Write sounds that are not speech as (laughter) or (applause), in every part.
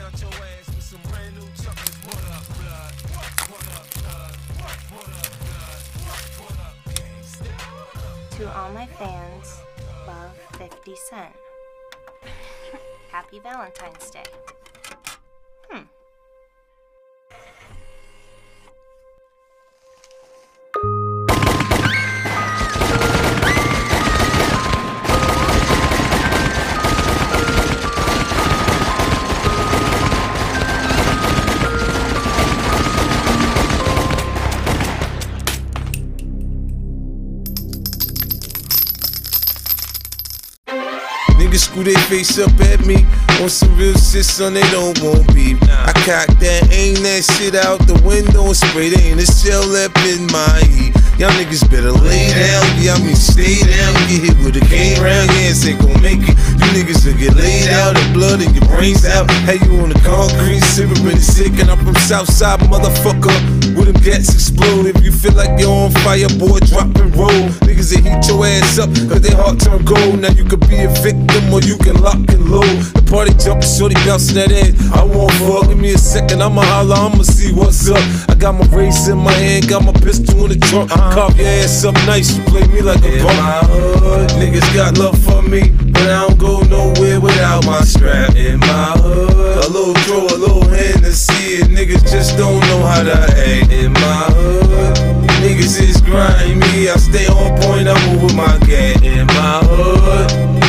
out your ass with some brand new. What up, blood? What up, blood? What up, blood? What up, gangsta? To all my fans, love 50 Cent. Happy Valentine's Day. Niggas screw their face up at me on some real shit, son, they don't want beef. I cock that, aim that shit out the window and spray that in a shell left in my heat. Y'all niggas better lay down, yeah, I mean stay down. Get hit with a cane round, yeah, ain't gon' make it. You niggas will get laid out, and blood in your brains out. Hey, you on the concrete, sipping sick, and I'm from Southside, motherfucker. With them gats explode. If you feel like you're on fire, boy, drop and roll. Niggas that heat your ass up, cause they heart turn cold. Now you could be a victim or you can lock and load. The party jumping, shorty bouncing that ass. I won't fuck, give me a second, I'ma holler, I'ma see what's up. I got my race in my hand, got my pistol in the trunk. Carve your ass up nice, you play me like a punk. my hood, niggas got love for me, but I don't go nowhere without my strap. In my hood, a little draw, a little Hennessy, and niggas just don't know how to act. In my hood, niggas is grimy, I stay on point, I move with my gang. In my hood,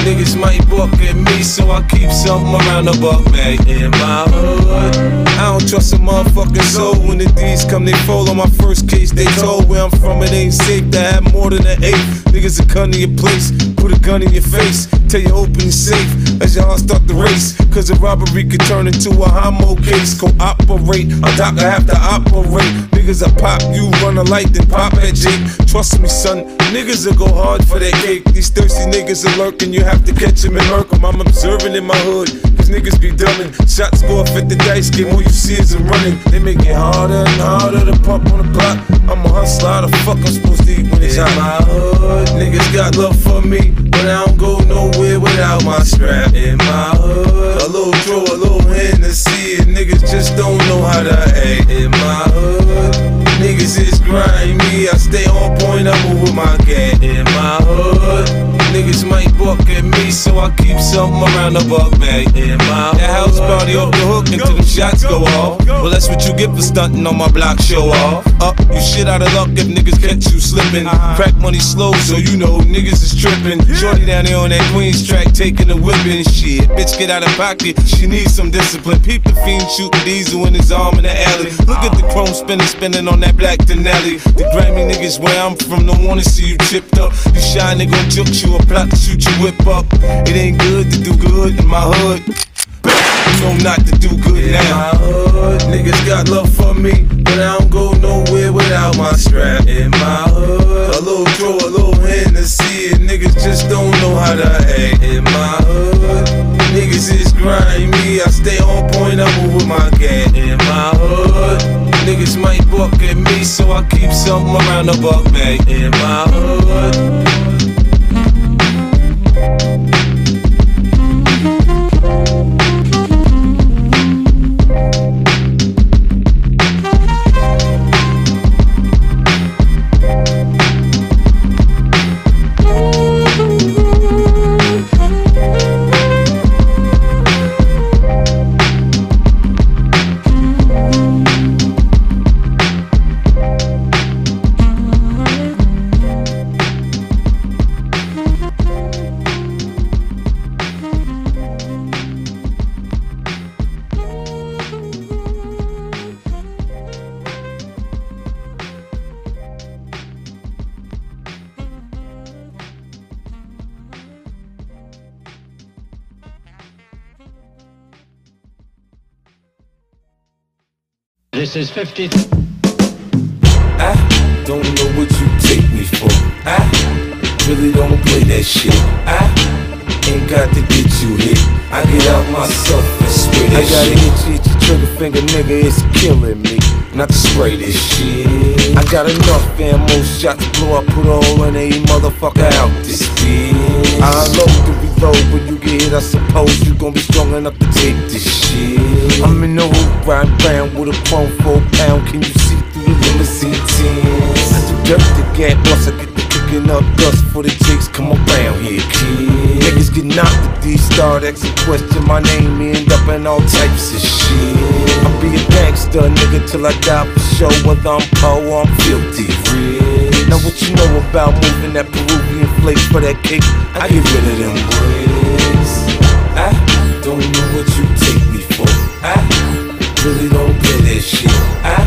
niggas might buck at me, so I keep something around the buck bag. In my hood, I don't trust a motherfucking soul. When the D's come, they fall on my first case. They told where I'm from, it ain't safe to have more than an eight. Niggas will come to your place, put a gun in your face, tell you open your safe as heart start the race. Cause a robbery could turn into a homo case. Cooperate, a doctor have to operate. Niggas will pop you, run a light, then pop at Jake. Trust me, son, niggas will go hard for that cake. These thirsty niggas are lurking, you have to catch 'em and murk 'em. I'm observing in my hood, cause niggas be dumbing. Shots go off at the dice game, all you see is them running. They make it harder and harder to pump on the block. I'm a hustler, how the fuck I'm supposed to eat when it's out my hood? Niggas got love for me, but I don't go nowhere without my strap. In my hood, a little draw, a little hand to see it. niggas just don't know how to act. In my hood, niggas is grimy, I stay on point, I move with my gang. In my hood, niggas might buck at me, so I keep something around the buck bag. That house party off the hook until them shots go off. Well, that's what you get for stunting on my block, show off. Up, you shit out of luck if niggas catch you slipping. Crack money slow, so you know niggas is tripping. Shorty down there on that Queens track, taking the whipping shit. Bitch, get out of pocket, she needs some discipline. Peep the fiend shooting diesel in his arm in the alley. Look at the chrome spinning, spinning on that black Denali. The Grammy niggas where I'm from don't wanna see you chipped up. You shy nigga juke you or plot to shoot your whip up. It ain't good to do good in my hood. You know not to do good now. My hood, niggas got love for me, but I don't go nowhere without my strap. In my hood, a little draw, a little hand to see it. niggas just don't know how to act. In my hood, niggas is grimy, I stay on point, I move with my gang. In my hood, niggas might buck at me, so I keep something around the buck bag. In my hood. This is 50. I don't know what you take me for. I really don't play that shit. I ain't got to get you hit. I get out myself and spray that I got shit. an itchy, itchy trigger finger, nigga, it's killing me. Not to spray this shit. I got enough ammo shots to blow up, put a hole in a motherfucker out this I unload to reload when you get hit, I suppose you gon' be strong enough to take this shit. I'm in the hoop, riding round with a chrome four pound. Can you see through the limousine tints? I do dirt to get bust, I get the kicking up dust for the jigs. Come around here, kid. Niggas get knocked at these start asking question my name, end up in all types of shit. I'll be a gangster, nigga, till I die for sure. Whether I'm poor or I'm filthy rich. Now what you know about moving that Peruvian flake for that cake? I get rid of them bricks. I don't know what you take me for. I really don't play that shit. I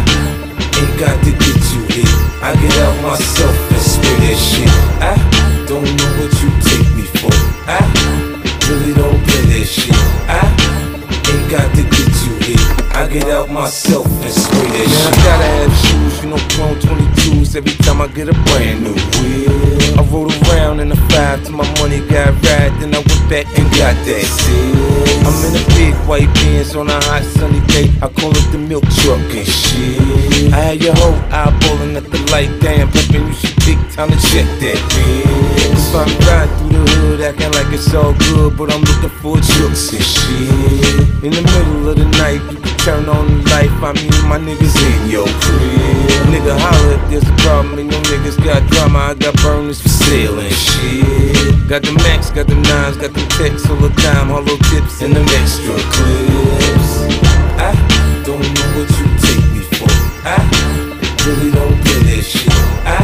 ain't got to get you hit. I get out myself and spray that shit. I don't know what you take me for. I really don't play that shit. I ain't got to get. Get out myself and spray that shit. I gotta have shoes, you know, chrome 22s every time I get a brand new wheel. I rode around in a five till my money got right, then I went back and got that shit. I'm in a big white Benz on a hot sunny day. I call it the milk truck and shit. I had your whole eyeballing at the light, damn, pimpin', you should take time to check that bitch. So I'm riding through the hood, acting like it's all good, but I'm looking for jokes and shit. In the middle of the night, you can turn on the light, find me and my niggas in your crib. Nigga, holler if there's a problem, and your niggas got drama. I got burners for sale and shit. Got the max, got the nines, got the texts all the time, All hollow tips and them extra clips. I don't know what you take me for. I really don't play that shit. I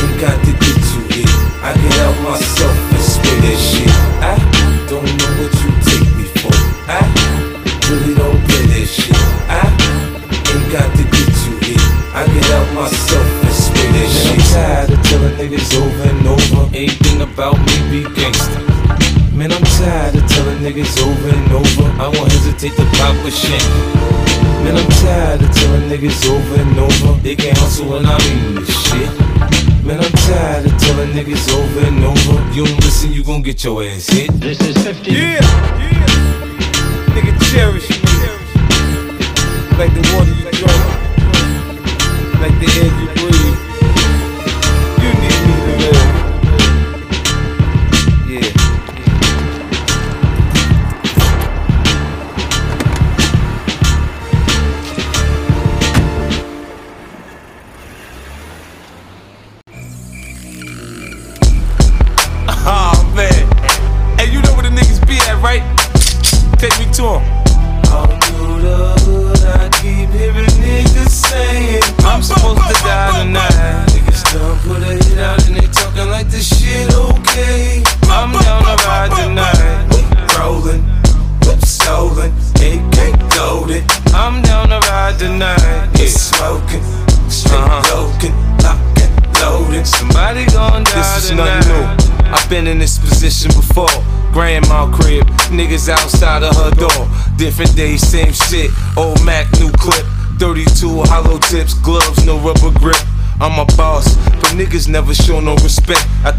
ain't got to get you hit. I get out myself tired of telling niggas over and over. Anything about me be gangsta. Man, I'm tired of telling niggas over and over. I won't hesitate to pop a shit. Man, I'm tired of telling niggas over and over. They can hustle when I mean this shit. Man, I'm tired of telling niggas over and over. You don't listen, you gon' get your ass hit. This is 50. Yeah, yeah. Nigga, cherish me. Like the water you drink. Like the air you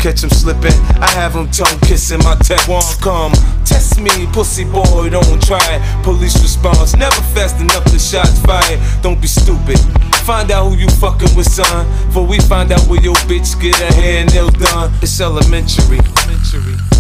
catch them slipping, I have them tongue kissing my tech won't come. Test me, pussy boy, don't try it. Police response, never fast enough to shots fired. Don't be stupid. Find out who you fucking with, son. For we find out where your bitch get a and done. It's elementary.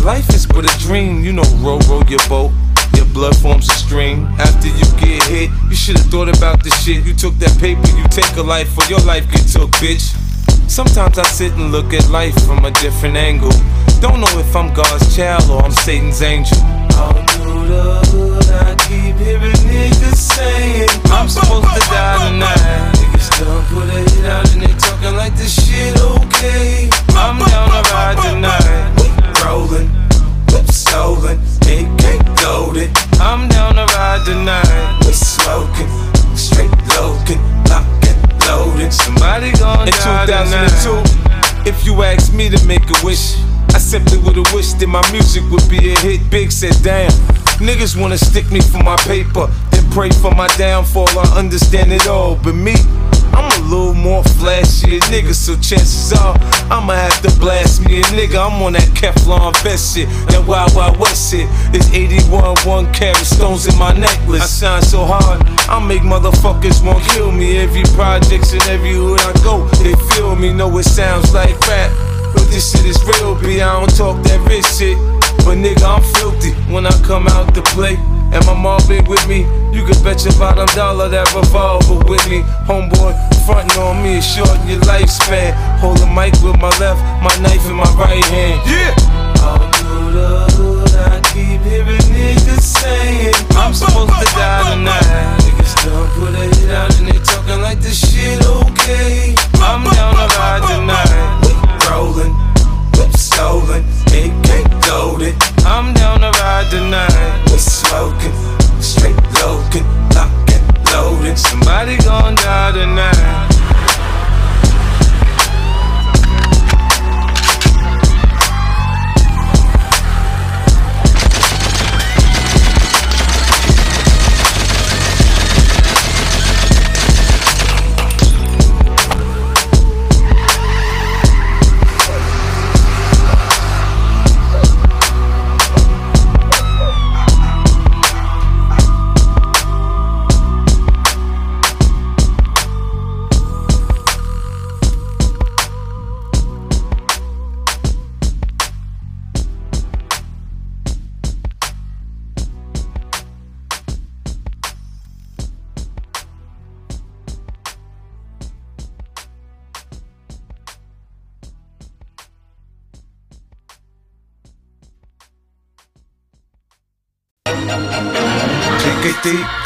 Life is but a dream, you know, row, row your boat. Your blood forms a stream. After you get hit, you should've thought about the shit. You took that paper, you take a life, or your life get took, bitch. Sometimes I sit and look at life from a different angle. Don't know if I'm God's child or I'm Satan's angel. All through the hood, I keep hearing niggas saying I'm supposed to die tonight. Niggas done put a hit out and they talking like this shit okay. I'm down to ride tonight. We rolling, whip stolen, AK loaded. I'm down to ride tonight. We smoking, straight loking, locking, loaded. Somebody In 2002, if you asked me to make a wish, I simply would've wished that my music would be a hit. Big said, damn, niggas wanna stick me for my paper, then pray for my downfall. I understand it all, but me, I'm a little more flashy, a nigga, so chances are I'ma have to blast me a nigga. I'm on that Kevlar vest shit, that Wild Wild West shit. It's 81 one carat stones in my necklace. I shine so hard, I make motherfuckers want kill me. Every projects and every hood I go, they feel me. Know it sounds like rap, but this shit is real. B, I don't talk that rich shit, but nigga, I'm filthy when I come out to play. And my mom been with me, you can bet your bottom dollar that revolver with me. Homeboy, frontin' on me, shorten your lifespan. Hold the mic with my left, my knife in my right hand. Yeah! Keep hearing niggas saying I'm supposed to die tonight. Niggas done put a hit out and they talking like this shit okay. I'm down to ride tonight. We rollin', whip stolen, AK loaded. I'm down to ride tonight. We smoking, straight loking, lock and loaded. Somebody gon' die tonight.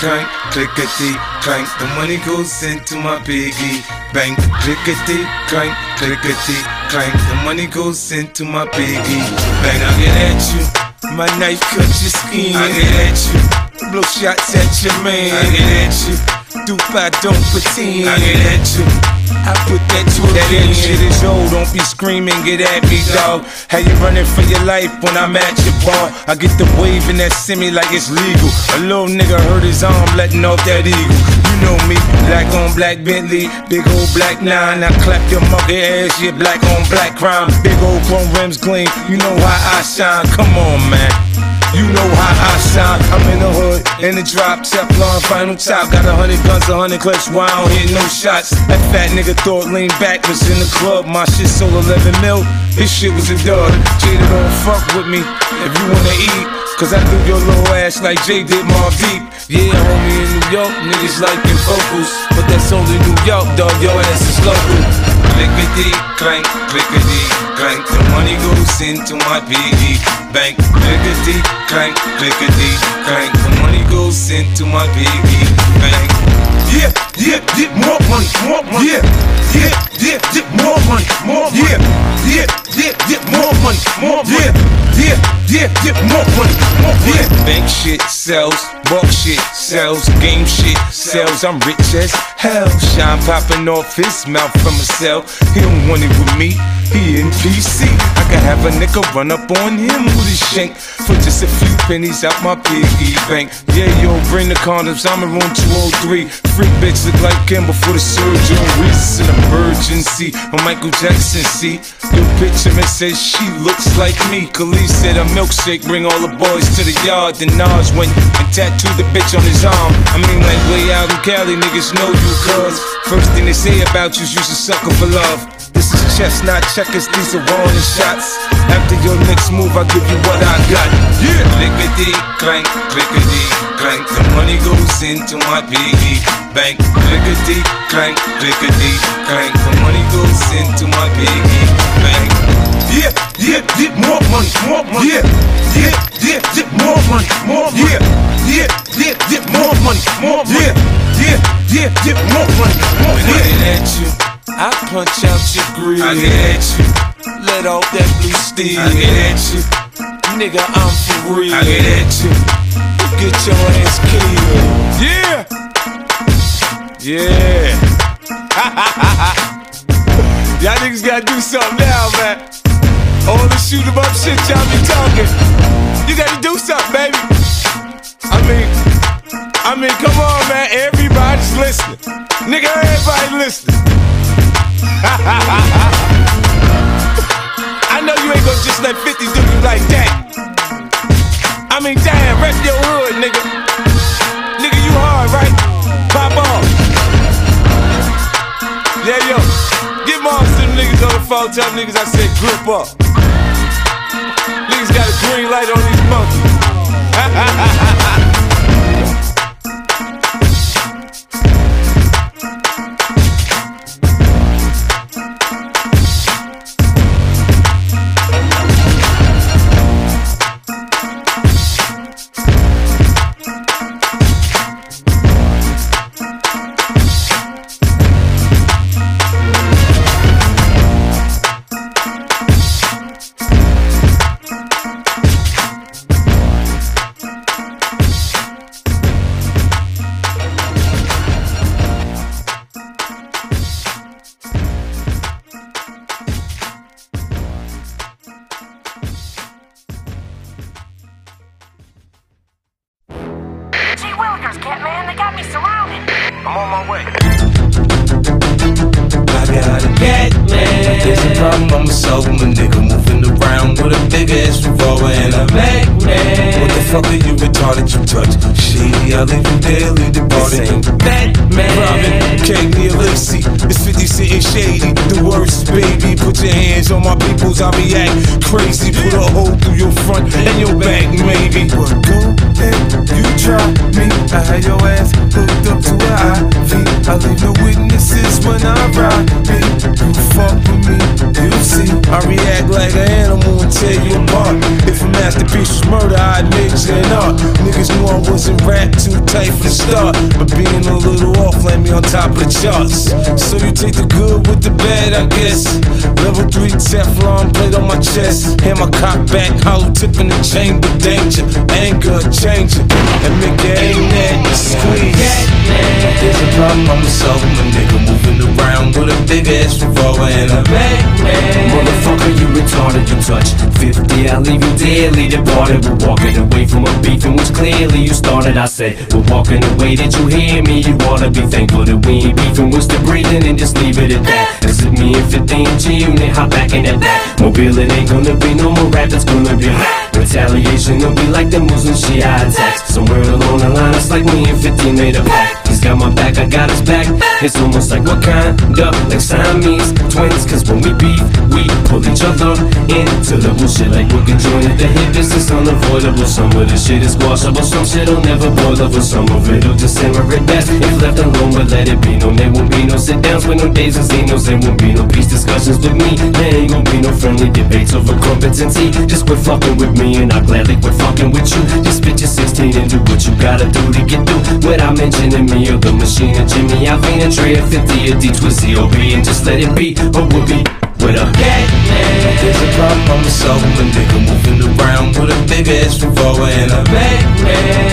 Clank, clickety clank. The money goes into my piggy bank. Clickety clank, clickety clank. The money goes into my piggy bank. I get at you, my knife cut your skin. I get at you, blow shots at your man. I get at you, do I don't pretend. I get at you. I put that to that in. Shit is old, don't be screaming, get at me, dog. How you running for your life when I'm at your bar? I get the wave and that semi like it's legal. A little nigga hurt his arm, letting off that eagle. You know me, black on black Bentley, big old black nine. I clap your monkey ass, yeah, black on black crime. Big old chrome rims gleam, you know how I shine. Come on, man. You know how I shine. I'm in the hood, in the drop, Teflon, final top. Got a hundred guns, a hundred clips, why I don't hit no shots. That fat nigga thought lean back was in the club. My shit sold 11 mil, his shit was a dud. Jada don't fuck with me if you wanna eat. Cause I do your little ass like Jay did Mobb Deep. Yeah, homie in New York, niggas your vocals. But that's only New York, dog, your ass is local. Clickety clank, clickety clank. The money goes into my piggy bank. Clickety clank, clickety clank. The money goes into my piggy bank. Yeah, yeah, yeah, more money, more money. Yeah, yeah, yeah, yeah, more money, more money. Yeah, yeah, yeah, yeah, more money, more money. Yeah, yeah, yeah, yeah, more money, more money. Yeah. Bank shit sells, bulk shit sells, game shit sells. I'm rich as hell. Shyne popping off his mouth from a cell. He don't want it with me. He in PC. I can have a nigga run up on him with a shank for just a few pennies out my piggy bank. Yeah, yo, bring the condoms. I'm in room 203. Freak bitch look like him before the surgeon. It's an emergency. When Michael Jackson see your picture and says she looks like me. Kelis said a milkshake bring all the boys to the yard. Then Nas went and tattooed the bitch on his arm. I mean, like way out in Cali, niggas know you cuz. First thing they say about you is you's a sucker for love. This is chess, not checkers, these are warning shots. After your next move, I'll give you what I got. Yeah! Clickety clank, clickety clank. The money goes into my piggy bank. Clickety clank, clickety clank. The money goes into my piggy bank. Yeah, yeah, yeah, more money, more money. Yeah, yeah, yeah, yeah, more money, more money. Yeah, yeah, yeah, yeah, more money, more money. Yeah, yeah, yeah, yeah, more money, more money. When I get at you, I punch out your grill. I get at you, let off that blue steel. I get at you, nigga, I'm for real. I get at you, get your ass killed. Yeah, yeah. (laughs) Y'all niggas gotta do something now, man. All the shoot 'em up shit y'all be talking. You gotta do something, baby. I mean, I mean, come on, man. Everybody's listening. Nigga, everybody listening. (laughs) I know you ain't gonna just let 50 do you like that. I mean, damn, rep your hood, nigga. Nigga, you hard, right? Pop off. Yeah, yo. Give Mars to them niggas on the phone. Tell niggas I said grip up. Niggas got a green light on these monkeys. (laughs) chamber. Danger, anger, changing. And your aim that squeeze. There's a problem, I'm a soul, my nigga moving around with a big ass revolver and a Mac man. Motherfucker, you retarded, you touch 50, I'll leave you dearly departed We're walking away from a beef in which clearly you started I said, we're walking away, did you hear me? You ought to be thankful that we ain't beefing We're still breathing and just leave it at that Cause it me and 15 G unit, hop back in that Batmobile, it ain't gonna be no more rap, it's gonna be Retaliation, it'll be like the Muslim Shia attacks. Somewhere along the line, it's like me and 50 made a pact. He's got my back, I got his back. It's almost like what kind of like Siamese twins? Cause when we beef, we pull each other into the bullshit. Like we're conjoined at the hip, this is unavoidable. Some of this shit is squashable, some shit'll never boil over. Some of it'll just simmer at best. If left alone, but let it be. Known There won't be no sit downs with no days and zenos. There won't be no peace discussions with me. There ain't gonna be no friendly debates over competency. Just quit fucking with me and I'll gladly quit fucking with you. Just spit your 16 and do what you gotta do to get through. Without mentioning me or the machine. Jimmy Alvin and Dre or 50 or D Twizzy Obie And just let it be. Or we'll be with a man There's a problem, I'm my nigga moving around with a big ass revolver and a man.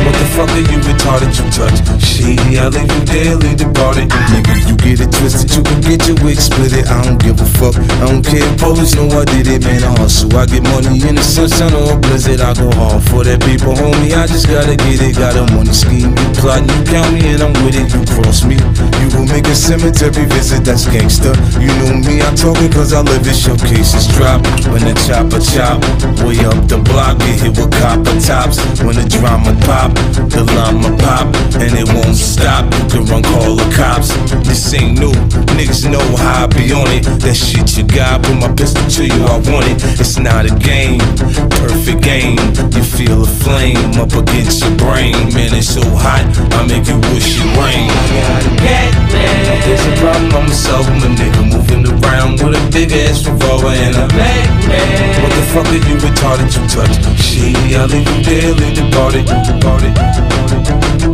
What the fuck are you retarded? You touch She, I leave you leave the. Nigga, you get it twisted, you can get your wig split it. I don't give a fuck, I don't care. Police know I did it, man. I hustle, I get money in the sunshine or a blizzard. I go hard for that paper, homie. I just gotta get it. Got a money scheme, you plotting, you count me, and I'm with it. You cross me, you will make a cemetery visit. That's gangster. You know me, I talk it cause I live it. Showcases drop when the chopper chop. Way up the block, get hit with copper tops. When the drama pop, the llama pop, and it won't stop. Can run, call the cops. This ain't new, niggas know how I be on it. That shit you got, put my pistol to you, I want it. It's not a game, perfect game. You feel a flame up against your brain, man. It's so hot, I make you wish it rain. There's a problem, I'm a soul, my nigga moving around with a big ass revolver and What the fuck are you retarded? You touch I leave you there, leave the party, party.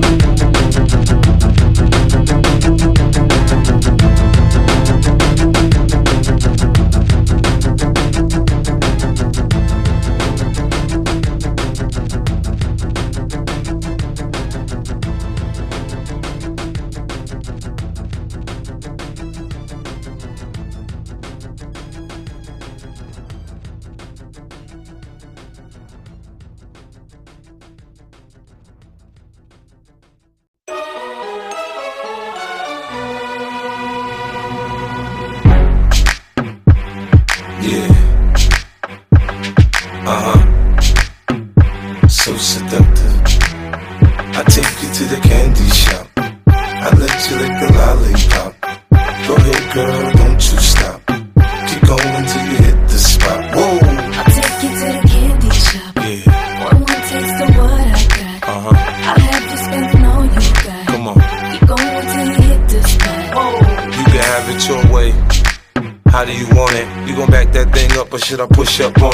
Yeah. Should I push up on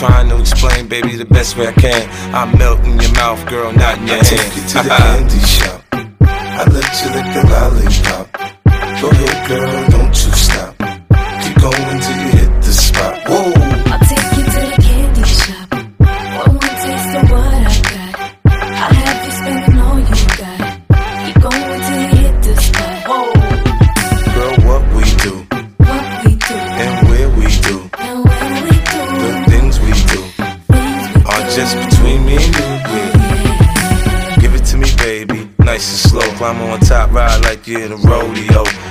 trying to explain, baby, the best way I can. I melt in your mouth, girl, not in your I hand. take you to the (laughs) candy shop. I let you lick the lollipop. Go ahead, girl, like you're a rodeo.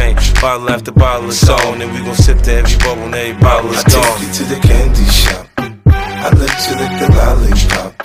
Bottle after bottle is on, and we gon' sip to every bubble and every bottle is I gone. take you to the candy shop. I let you lick the lollipop.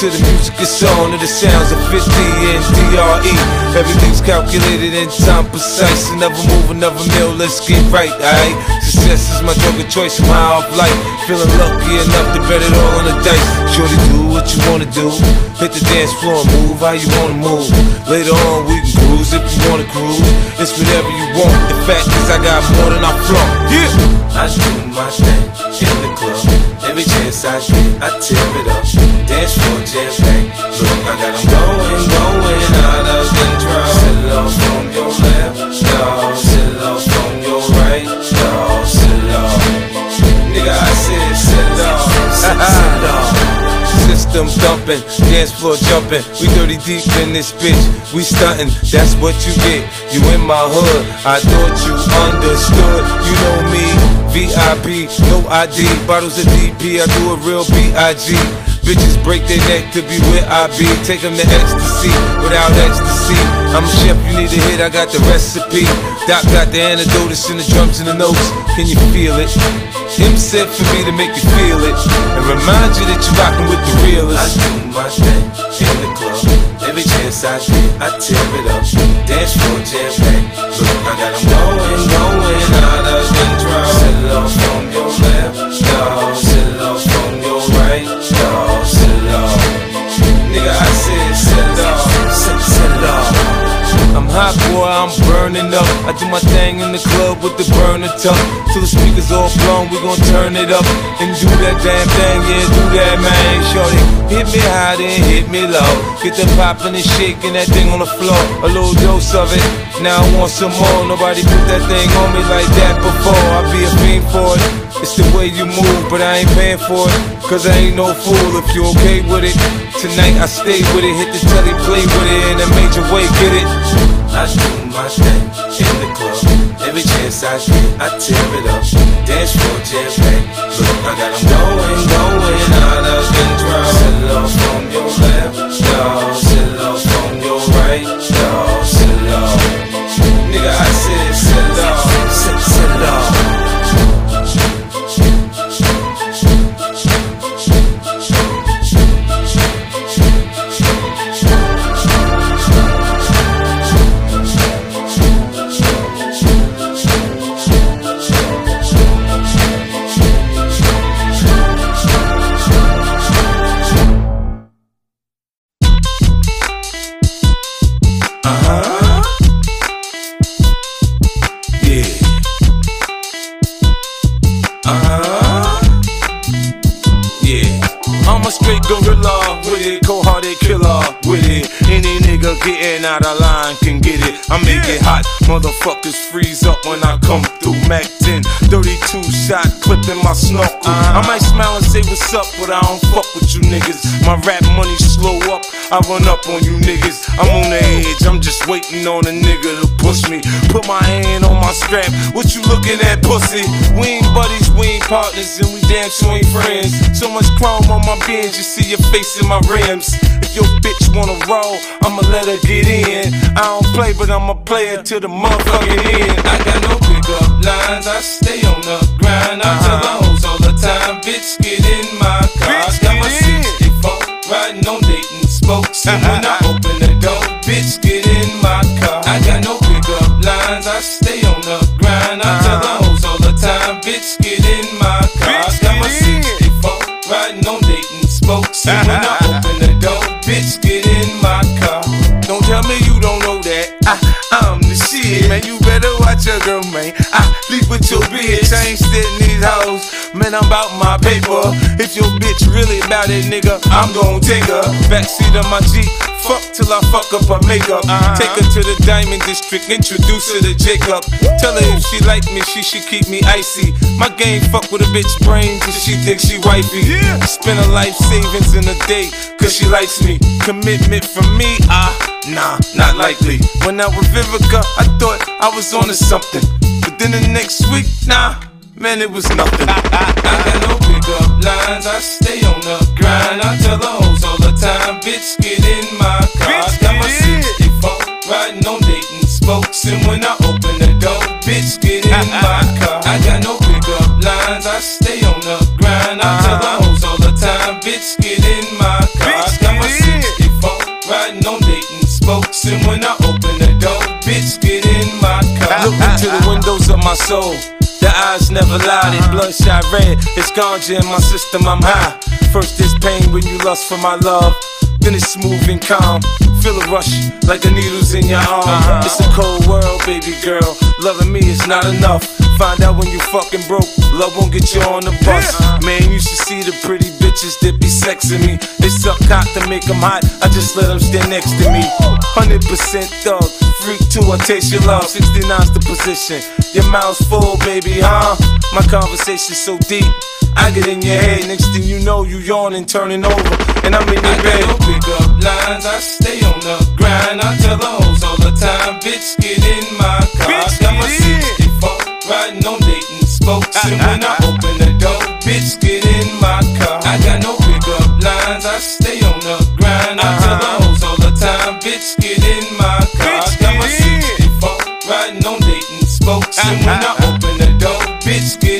To the music, it's Never move another meal, let's get right, alright? Success is my drug of choice, high off life. Feeling lucky enough to bet it all on the dice. Shorty, do what you wanna do. Hit the dance floor and move how you wanna move. Later on, we can cruise if you wanna cruise. It's whatever you want. The fact is, I got more than I flaunt. Yeah! I do my thing in the club. Every chance I get, I tear it up. Dance floor jam packed. Look, I got 'em going, going out of control. Sit off on your left, System thumping, dance floor jumping. We 30 deep in this bitch. We stunting, that's what you get. You in my hood, I thought you understood. You know me, VIP, no ID. Bottles of DP, I do a real B.I.G. Bitches break their neck to be where I be. Take them to ecstasy without ecstasy. I'm a chef, you need a hit, I got the recipe. Doc got the antidote, it's in the drums and the notes. Can you feel it? Him said for me to make you feel it and remind you that you're rocking with the realest. I do my thing in the club. Every chance I get, I tear it up. Dance floor jam packed. Look, I got got 'em going, going out of control. Sit off on your left, dog. Nigga, I said sit off. Sit, sit off. I'm hot, boy, I'm burning up. I do my thing in the club with the burner tuck. Till the speakers all blown, we gon' turn it up and do that damn thing, yeah, do that, man. Shorty, hit me high, then hit me low. Get the poppin' and shaking that thing on the floor. A little dose of it, now I want some more. Nobody put that thing on me like that before. I be a fiend for it. It's the way you move, but I ain't paying for it. Cause I ain't no fool if you okay with it. Tonight I stay with it, hit the telly, play with it in a major way, get it. I do my thing in the club. Every chance I get, I tear it up. Dance floor jam packed. Look, I got 'em going, going out of control. Sit off from your left, y'all. Sit off from your right, y'all. Gorilla with it, cold-hearted killer with it. Any nigga getting out of line can get it. I make it hot, motherfuckers freeze up when I come through. Mac 10, 32 shot clip in my snorkel. Uh-huh. I might smile and say what's up, but I don't fuck with you niggas. My rap money slow up, I run up on you niggas. I'm on the edge, I'm just waiting on a nigga to push me. Put my hand on my strap, what you looking at, pussy? We ain't buddies, we ain't partners, and we damn sure ain't friends. So much chrome on my bench, you see your face in my rims. If your bitch wanna roll, I'ma let her get in. I don't play, but I'ma play it till the motherfucking end. I got no pickup lines, I stay on the grind. I tell the hoes all the time, bitch, get in my car. Bitch, got my 64 riding on Dayton spokes. And uh-huh. when I open the door, bitch, get in my car. I got no pickup lines, I stay on the grind. I tell the hoes all the time, bitch, get in my car. Bitch, got my 64 riding on Dayton spokes. And when girl, man. I sleep with your bitch. I ain't sitting these hoes. Man, I'm about my paper. If your bitch really about it, nigga, I'm gon' take her. Backseat of my Jeep. Fuck till I fuck up her makeup. Take her to the Diamond District, introduce her to Jacob. Tell her if she like me, she should keep me icy. My game fuck with a bitch brains and she thinks she wifey. Spend her life savings in a day, cause she likes me. Commitment from me, ah, nah, not likely. When I was Vivica, I thought I was on to something. But then the next week, nah. Man, it was nothing. (laughs) I, got no pickup lines. I stay on the grind. I tell the hoes all the time, bitch, get in my car. Bitch, got my get in. 64 riding on Dayton spokes. And when I open the door, bitch, get in (laughs) my car. I got no pickup lines. I stay on the grind. I tell the uh-huh. hoes all the time, bitch, get in my car. Bitch, got my 64 riding on Dayton spokes. And when I open the door, bitch, get in my car. Look into the windows of my soul. The eyes never lie, they bloodshot red. It's ganja in my system, I'm high. First it's pain when you lust for my love. Then it's smooth and calm. Feel a rush like the needles in your arm. Uh-huh. It's a cold world, baby girl. Loving me is not enough. Find out when you fucking broke. Love won't get you on the bus. Man, you should see the pretty bitches that be sexing me. They suck cock to make them hot. I just let them stand next to me. 100% thug. Freak too, I taste your love. 69's the position. Your mouth's full, baby, huh? My conversation's so deep. I get in your head, next thing you know, you yawning, turning over, and I'm in your bed. no pickup lines, I stay on the grind. I tell the hoes all the time, bitch, get in my car. Bitch, Got my 64 riding on Dayton spokes, and when I (laughs) open the door, bitch, get in my car. I got no pickup lines, I stay on the grind. I tell the uh-huh. hoes all the time, bitch, get in my car. Bitch, Got my 64 riding on Dayton spokes, and when I (laughs) open the door, bitch, get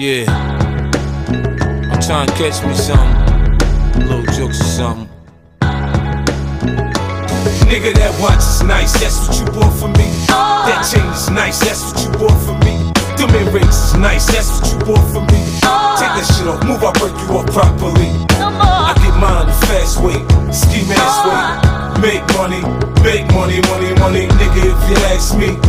Yeah. I'm trying to catch me something. Little jokes or something. Nigga, that watch is nice, that's what you bought for me. That chain is nice, that's what you bought for me. Them earrings is nice, that's what you bought for me. Take that shit off, move, I break you up properly. I get mine the fast way, ski mask way. Make money, make money, money, money, nigga. If you ask me,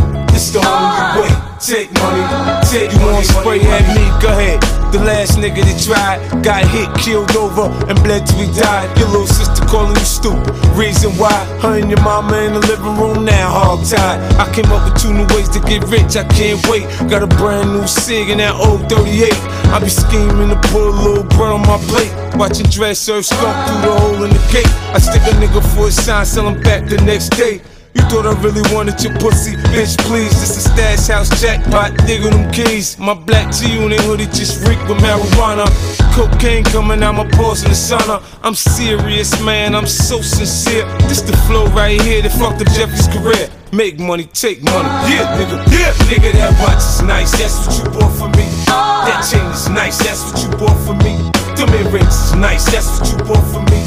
the only way. Take money, take You money, want spray at me? Go ahead. The last nigga that tried got hit, killed over, and bled till he died. Your little sister calling you stupid. Reason why? Her and your mama in the living room now, hog tied. I came up with two new ways to get rich. I can't wait. Got a brand new SIG in that old 38. I be scheming to put a little bread on my plate. Watching dress serve skunk through the hole in the gate. I stick a nigga for a sign, sell him back the next day. You thought I really wanted your pussy, bitch, please. This a stash house jackpot, diggle them keys. My black G-Unit hoodie just reek with marijuana. Cocaine coming out my pores in the sauna. I'm serious, man, I'm so sincere. This the flow right here that fucked up Jeffrey's career. Make money, take money. Yeah, nigga, yeah, nigga, that watch is nice, that's what you bought for me. That chain is nice, that's what you bought for me. Them earrings is nice, that's what you bought for me.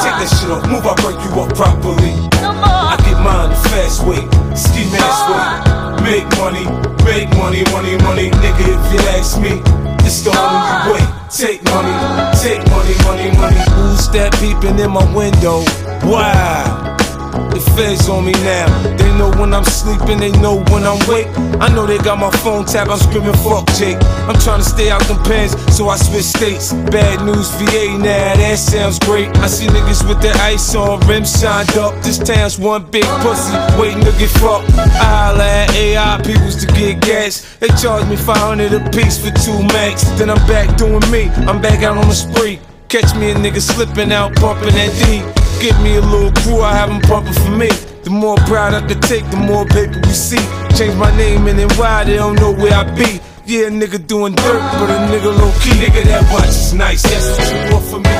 Take that shit off, move, I break you up properly. I mine the fast way, ski mask way. Make money, make money, money, money, nigga. If you ask me, it's the only way. Take money, take money, money, money. Who's that peeping in my window? Wow. The feds on me now. They know when I'm sleeping, they know when I'm awake. I know they got my phone tapped, I'm screaming fuck Jake. I'm trying to stay out them pens, so I switch states. Bad news VA now, that sounds great. I see niggas with their ice on, rims shined up. This town's one big pussy, waiting to get fucked. I at AI peoples to get gas. They charge me 500 a piece for two max. Then I'm back doing me, I'm back out on the spree. Catch me a nigga slipping out, bumping that D. Give me a little crew, I have them pumping for me. The more pride I can take, the more paper we see. Change my name and then why they don't know where I be. Yeah, a nigga doing dirt, but a nigga low key. Nigga, that watch is nice, that's what you bought for me.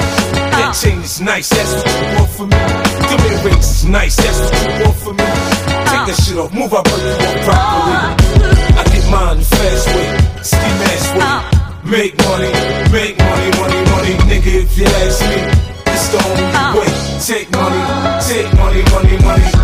That uh. chain is nice, that's what you bought for me. Them earrings is nice, that's what you bought for me. Take that shit off, move, I break you up properly. I get mine the fast way, ski mask way. Uh. Make money, make money, money, money, nigga. If you ask me, it's the only way. Take money, take money, money, money.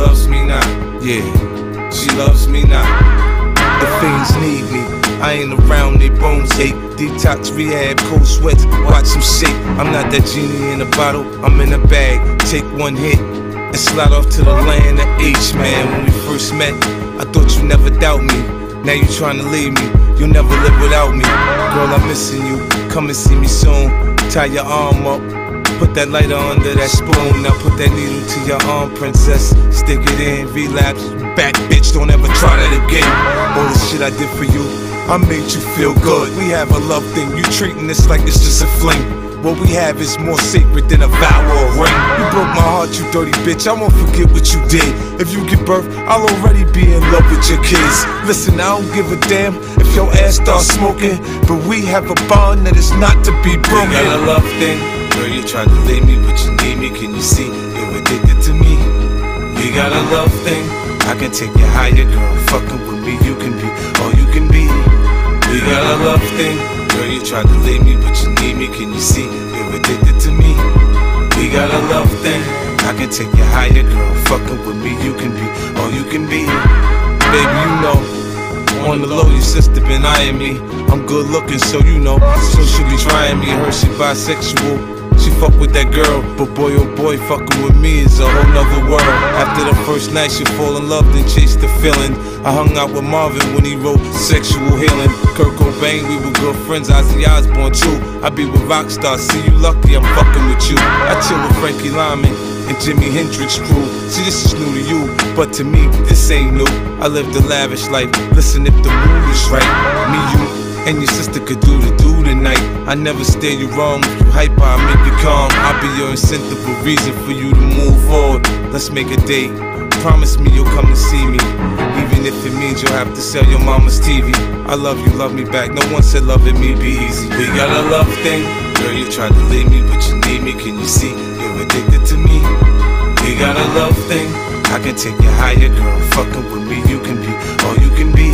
Loves me, not. Yeah, she loves me not. The fiends need me. I ain't around, they bones ache. Detox, rehab, cold sweats, watch them shake. I'm not that genie in a bottle, I'm in a bag. Take one hit and slide off to the land of H, man. When we first met, I thought you never doubt me. Now you trying to leave me, you'll never live without me. Girl, I'm missing you. Come and see me soon. Tie your arm up. Put that lighter under that spoon. Now put that needle to your arm, princess. Stick it in, relapse. Back, bitch, don't ever try that again. All the shit I did for you, I made you feel good. We have a love thing, you treating this like it's just a fling. What we have is more sacred than a vow or a ring. You broke my heart, you dirty bitch. I won't forget what you did. If you give birth, I'll already be in love with your kids. Listen, I don't give a damn if your ass starts smoking, but we have a bond that is not to be broken. Got a love thing. Girl, you tried to leave me, but you need me. Can you see? You're addicted to me. We got a love thing. I can take you higher, girl. Fucking with me, you can be all you can be. We got a love thing. Girl, you tried to leave me, but you need me. Can you see? You're addicted to me. We got a love thing. I can take you higher, girl. Fucking with me, you can be all you can be. Baby, you know. On the low, your sister been eyeing me. I'm good looking, so you know. So she be trying me. Her, she bisexual. She fuck with that girl, but boy oh boy, fucking with me is a whole nother world. After the first night, she fall in love, then chase the feeling. I hung out with Marvin when he wrote Sexual Healing. Kurt Cobain, we were good friends. Ozzy Osbourne too. I be with Rockstar, see you lucky, I'm fucking with you. I chill with Frankie Lymon and Jimi Hendrix crew. See, this is new to you, but to me, this ain't new. I lived a lavish life. Listen, if the mood is right, me, you, and your sister could do the do tonight. I never steer you wrong. If you hyper, I make you calm. I'll be your incentive, reason for you to move forward. Let's make a date. Promise me you'll come to see me. Even if it means you'll have to sell your mama's TV. I love you, love me back. No one said loving me be easy. We got a love thing. Girl, you tried to leave me, but you need me. Can you see? You're addicted to me. We got a love thing. I can take you higher, girl. Fucking with me, you can be all you can be.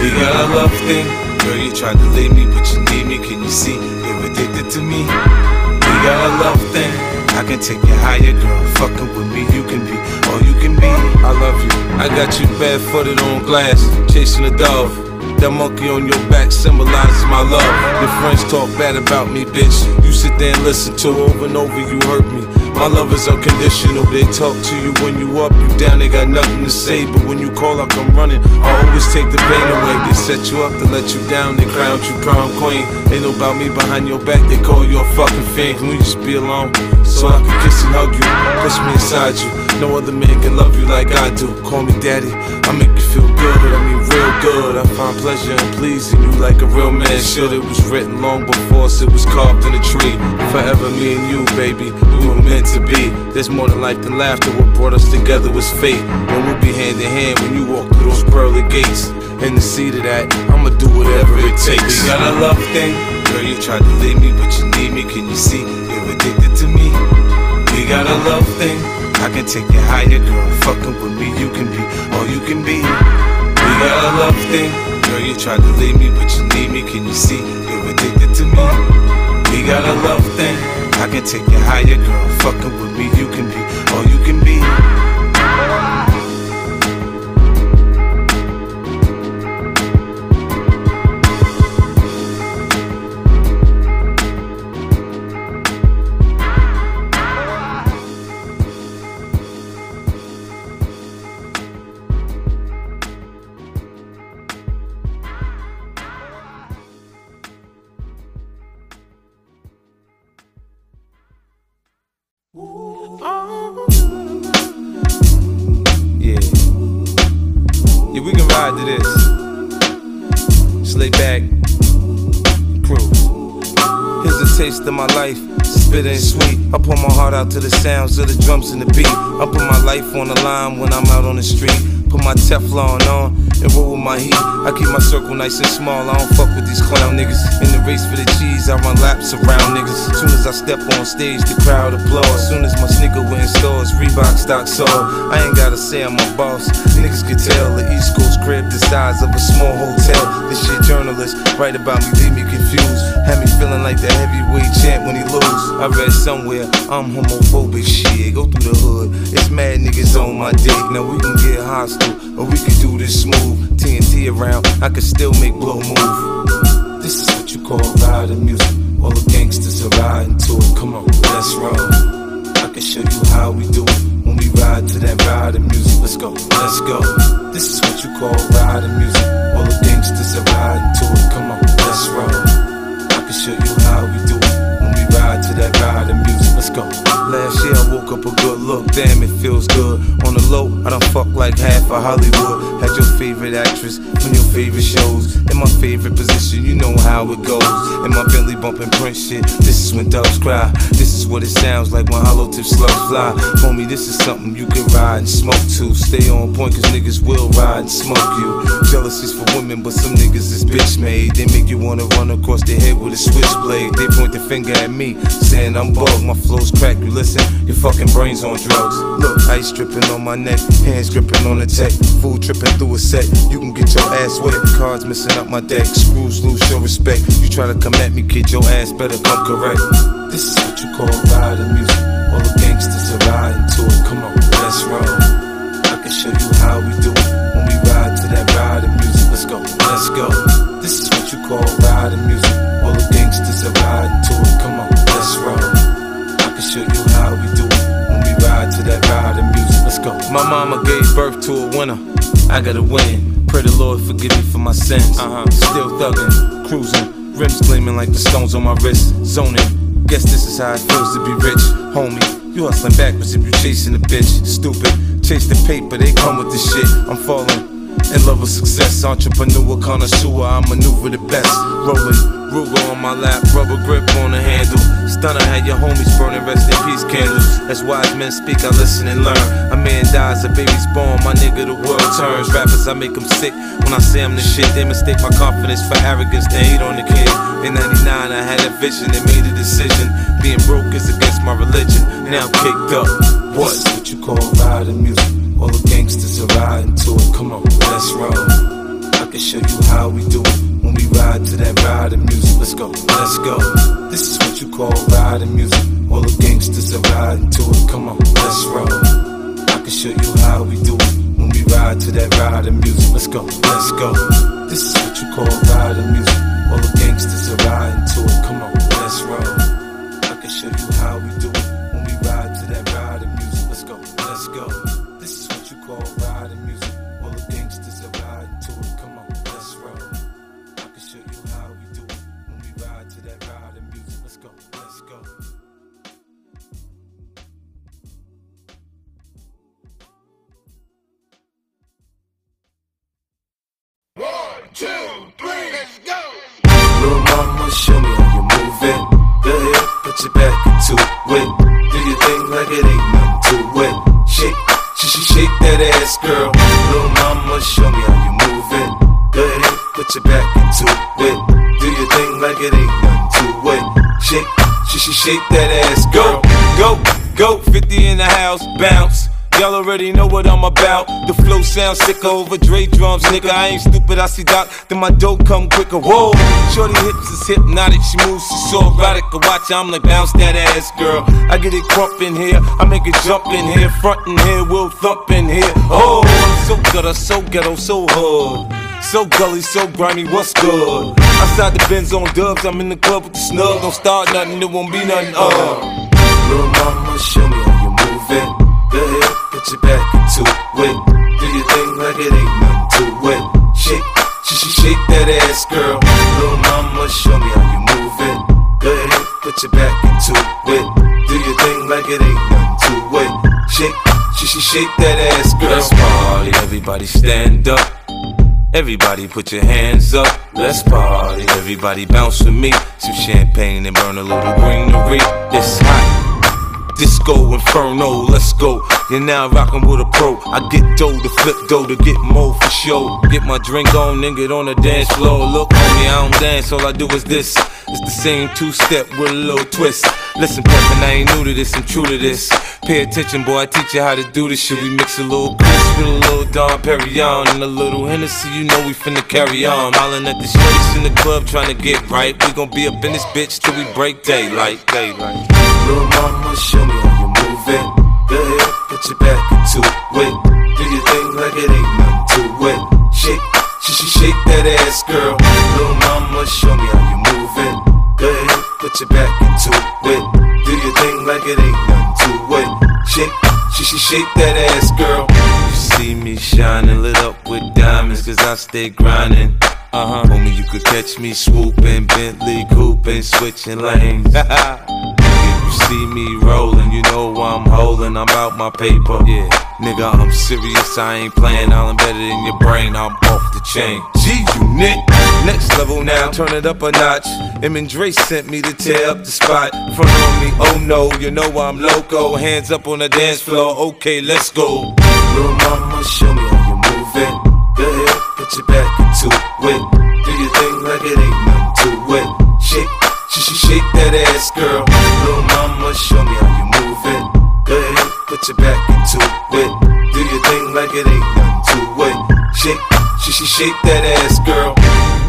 We got a love thing. Girl, you tried to leave me, but you need me. Can you see? You're addicted to me. We got a love thing. I can take you higher, girl. Fucking with me, you can be all you can be. I love you. I got you barefooted on glass, chasing a dove. That monkey on your back symbolizes my love. Your friends talk bad about me, bitch. You sit there and listen to over and over, you hurt me. My love is unconditional. They talk to you when you up, you down, they got nothing to say. But when you call, I come running. I always take the pain away. They set you up to let you down, they crown you crown queen. Ain't no about me behind your back, they call you a fucking fiend. Can we just be alone? So I can kiss and hug you, push me inside you. No other man can love you like I do. Call me daddy, I make you feel good, but I mean real good. I find pleasure in pleasing you like a real man should. It was written long before us, it was carved in a tree. Forever me and you, baby, we were meant to be. There's more than life than laughter. What brought us together was fate, and we'll be hand in hand when you walk through those pearly gates. In the seat of that, I'ma do whatever it takes. We got a love thing, girl. You tried to leave me, but you need me. Can you see? You're addicted to me. We got a love thing. I can take you higher, girl. Fucking with me, you can be all you can be. We got a love thing. Girl, you tried to leave me, but you need me. Can you see? You're addicted to me. We got a love thing. I can take you higher, girl. Fucking with me, you can be all you can be. The beat. I put my life on the line when I'm out on the street. Put my Teflon on my heat. I keep my circle nice and small. I don't fuck with these clown niggas. In the race for the cheese, I run laps around niggas. As soon as I step on stage, the crowd applause. Soon as my sneaker went in stores, Reebok stock sold. I ain't gotta say I'm a boss. Niggas can tell the East Coast crib the size of a small hotel. This shit journalists write about me, leave me confused. Had me feeling like the heavyweight champ when he lose. I read somewhere I'm homophobic. Shit, go through the hood. It's mad niggas on my dick. Now we can get hostile, or we can do this smooth. TNT around, I can still make blow move. This is what you call riding music. All the gangsters are riding to it. Come on, let's roll. I can show you how we do it when we ride to that riding music. Let's go, let's go. This is what you call riding music. All the gangsters are riding to it. Come on, let's roll. I can show you how we do it when we ride to that riding music. Let's go. Last year I woke up a good look, damn it feels good. On the low, I don't fuck like half of Hollywood. Had your favorite actress from your favorite shows. In my favorite position, you know how it goes. In my Bentley bumping Prince shit, this is when doves cry. This is what it sounds like when hollow tip slugs fly. Homie, this is something you can ride and smoke to. Stay on point, cause niggas will ride and smoke you. Jealousy's for women, but some niggas is bitch made. They make you wanna run across their head with a switchblade. They point the finger at me, saying I'm bugged. My flow's crack, you listen, your fucking brain's on drugs. Look, ice dripping on my neck, hands gripping on the tech. Food tripping through a set, you can get your ass wet. Cards missing up my deck, screws loose, show respect. You try to come at me, kid, your ass better come correct. This is what you call riding music. All the gangsters are riding to it. Come on, let's roll. I can show you how we do it when we ride to that riding music. Let's go, let's go. This is what you call riding music. All the gangsters are riding to it. Come on, let's roll. Can show you how we do it when we ride to that riding music. Let's go. My mama gave birth to a winner. I gotta win. Pray the Lord forgive me for my sins. Uh-huh. Still thugging, cruising, rims gleaming like the stones on my wrist. Zoning. Guess this is how it feels to be rich, homie. You hustling backwards if you chasing a bitch. Stupid. Chase the paper, they come with the shit. I'm falling. In love with success, entrepreneur, connoisseur, I maneuver the best. Rolling, Ruger on my lap, rubber grip on the handle. Stunner had your homies burning rest in peace candles. As wise men speak, I listen and learn. A man dies, a baby's born, my nigga, the world turns. Rappers, I make them sick when I say I'm the shit. They mistake my confidence for arrogance, they hate on the kid. In 99, I had a vision and made a decision. Being broke is against my religion. Now I'm kicked up. What? What's what you call riding music? All the gangsters are riding to it. Come on, let's roll. I can show you how we do it when we ride to that riding music. Let's go, let's go. This is what you call riding music. All the gangsters are riding to it. Come on, let's roll. I can show you how we do it when we ride to that riding music. Let's go, let's go. This is what you call riding music. All the gangsters are riding to it. Come on, let's roll. I can show you how we do it like it ain't nothing to it. Shake, she, sh shake that ass, Go, go, go, 50 in the house, bounce. Y'all already know what I'm about. The flow sounds sicker over Dre drums, nigga. I ain't stupid, I see Doc, then my dough come quicker. Whoa, shorty hips is hypnotic, she moves, she's so erotic. I watch, I'm like, bounce that ass, girl. I get it crunk in here, I make it jump in here, front in here, we'll thump in here. Oh, I'm so gutter, so ghetto, so hood. So gully, so grimy, what's good? Outside the Benz on dubs, I'm in the club with the snug. Don't start nothing, it won't be nothing, uh. Little mama, show me how you move it. Go ahead, put your back into it. Do your thing like it ain't nothing to it. Shake, sh sh shake that ass, girl. Little mama, show me how you move it. Go ahead, put your back into it. Do your thing like it ain't nothing to it. Shake, sh sh shake that ass, girl. Let's party, everybody stand up. Everybody put your hands up. Let's party, everybody bounce with me. Some champagne and burn a little greenery. It's hot. Disco Inferno, let's go. You're now rockin' with a pro. I get dough to flip dough to get more for show. Get my drink on, then get on the dance floor. Look, homie, I don't dance, all I do is this. It's the same two step with a little twist. Listen, Peppin, I ain't new to this, I'm true to this. Pay attention, boy, I teach you how to do this shit. We mix a little Cris with a little Dom Perignon and a little Hennessy, you know we finna carry on. Hollin' at the streets in the club trying to get right. We gon' be up in this bitch till we break daylight, daylight. Little mama, show me how you move it. Go ahead, put your back into it. Do your thing like it ain't nothing to it. Shake, sh sh shake that ass, girl. Little mama, show me how you move it. Go ahead, put your back into it. Do your thing like it ain't nothing to it. Shake, sh sh shake that ass, girl. You see me shining, lit up with diamonds, cause I stay grinding. Uh huh. Homie, you could catch me swooping, Bentley cooping, switching lanes. (laughs) you see me rolling, you know I'm holding, I'm out my paper. Yeah, nigga, I'm serious, I ain't playing, I'll embed it in your brain, I'm off the chain. G unit, next level now, turn it up a notch. Em and Dre sent me to tear up the spot. Front on me, oh no, you know I'm loco. Hands up on the dance floor, okay, let's go. Little mama, show me how you move it. Go ahead, put your back into it. Do your thing like it ain't nothing to it. Shake, sh sh shake that ass, girl. Little mama, show me how you move it. Go ahead, put your back into it. Do your thing like it ain't nothing to it. Shake, sh sh shake that ass, girl.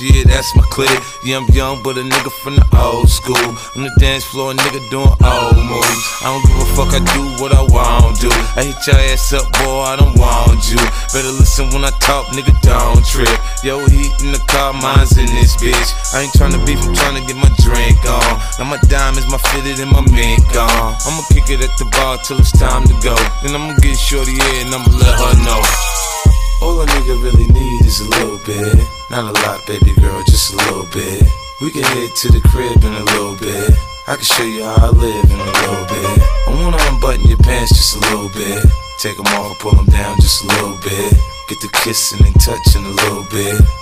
In yeah, that's my clique. Yeah, I'm young, but a nigga from the old school. On the dance floor, a nigga doing old moves. I don't give a fuck, I do what I want to. I hit your ass up, boy, I don't want you. Better listen when I talk, nigga, don't trip. Yo, heat in the car, mine's in this bitch. I ain't tryna beef, I'm tryna get my drink on. Now my diamonds, my fitted, and my mink on. I'ma kick it at the bar till it's time to go. Then I'ma get shorty here and I'ma let her know. All a nigga really need is a little bit. Not a lot, baby girl, just a little bit. We can head to the crib in a little bit. I can show you how I live in a little bit. I wanna unbutton your pants just a little bit. Take them off, pull them down just a little bit. Get the kissing and touching a little bit.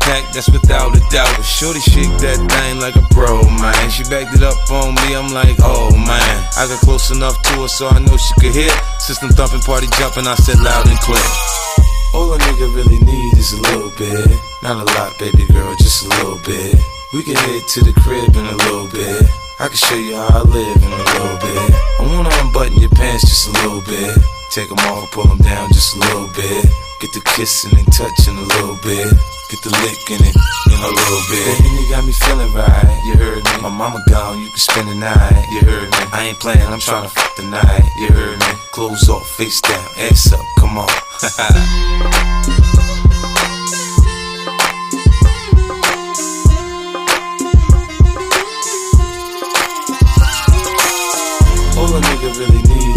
packed, that's without a doubt. But Shorty shake that thing like a pro, man. She backed it up on me, I'm like, oh man. I got close enough to her so I know she could hear. System thumping, party jumping, I said loud and clear. All a nigga really need is a little bit. Not a lot, baby girl, just a little bit. We can head to the crib in a little bit. I can show you how I live in a little bit. I wanna unbutton your pants just a little bit. Take them off, pull them down just a little bit. Get the kissing and touching a little bit. Get the licking it in a little bit. Baby, you got me feeling right. You heard me. My mama gone, you can spend the night. You heard me. I ain't playing, I'm trying to fuck the night. You heard me. Clothes off, face down, ass up, come on. (laughs) All a nigga really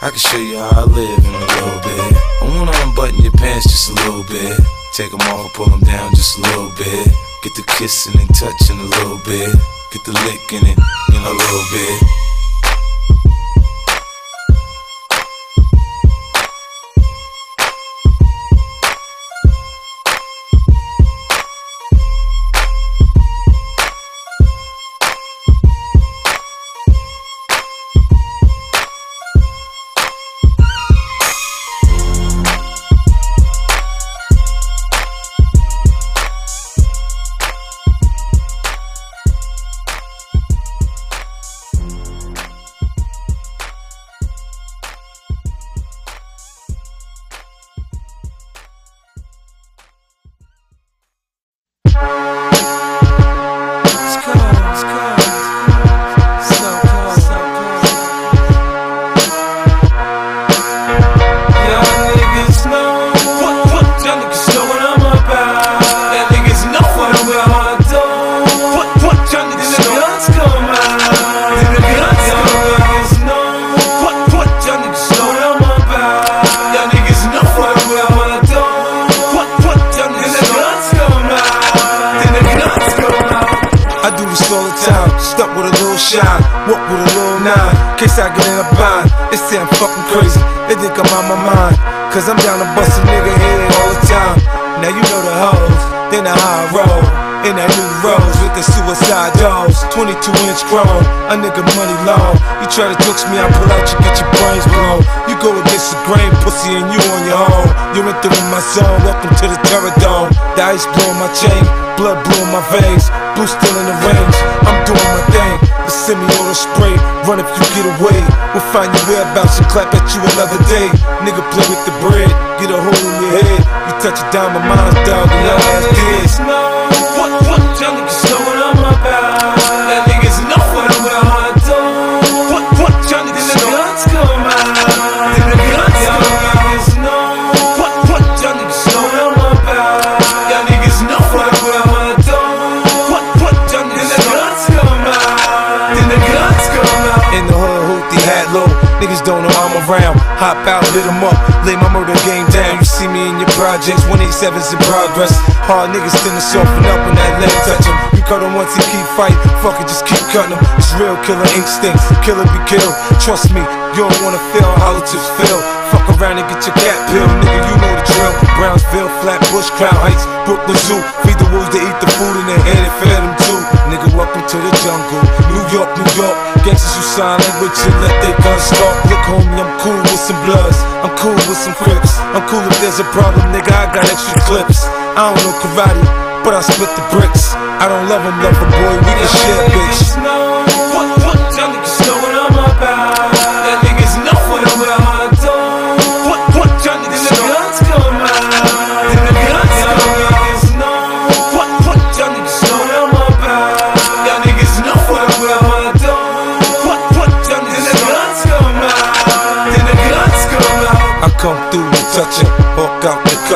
I can show you how I live in a little bit. I wanna unbutton your pants just a little bit. Take them off, pull them down just a little bit. Get the kissing and touching a little bit. Get the licking it in a little bit. Inch a nigga money long. You try to jokes me, I pull out, you get your brains blown. You go against the grain, pussy, and you on your own. You went through my zone, welcome to the terror dome. The ice blowing my chain, blood blowing my veins. Blue still in the range, I'm doing my thing. The semi-auto spray, run if you get away. We'll find your whereabouts and clap at you another day. Nigga play with the bread, get a hole in your head. You touch a dime of mine, dog, and your ass dead. Niggas don't know I'm around. Hop out, hit 'em up, lay my murder game down. You see me in your projects, 187's in progress. Hard niggas tend to soften up when that leg touch 'em. You cut cut 'em once and keep fighting. Fuck it, just keep cutting. It's real killer instincts. Killer be killed. Trust me, you don't wanna fail. Hollow tips fail. Fuck around and get your cat peeled, nigga. You know the drill. Brownsville, Flatbush, Crown Heights, Brooklyn Zoo. Feed the wolves they eat the food in their hand and feed them too. Nigga, welcome to the jungle. York, New York. Gangsters who sign language and let they guns start. Look, homie, I'm cool with some bloods. I'm cool with some crips. I'm cool if there's a problem, nigga. I got extra clips. I don't know karate, but I split the bricks. I don't love them, love 'em, boy. We can share, bitch.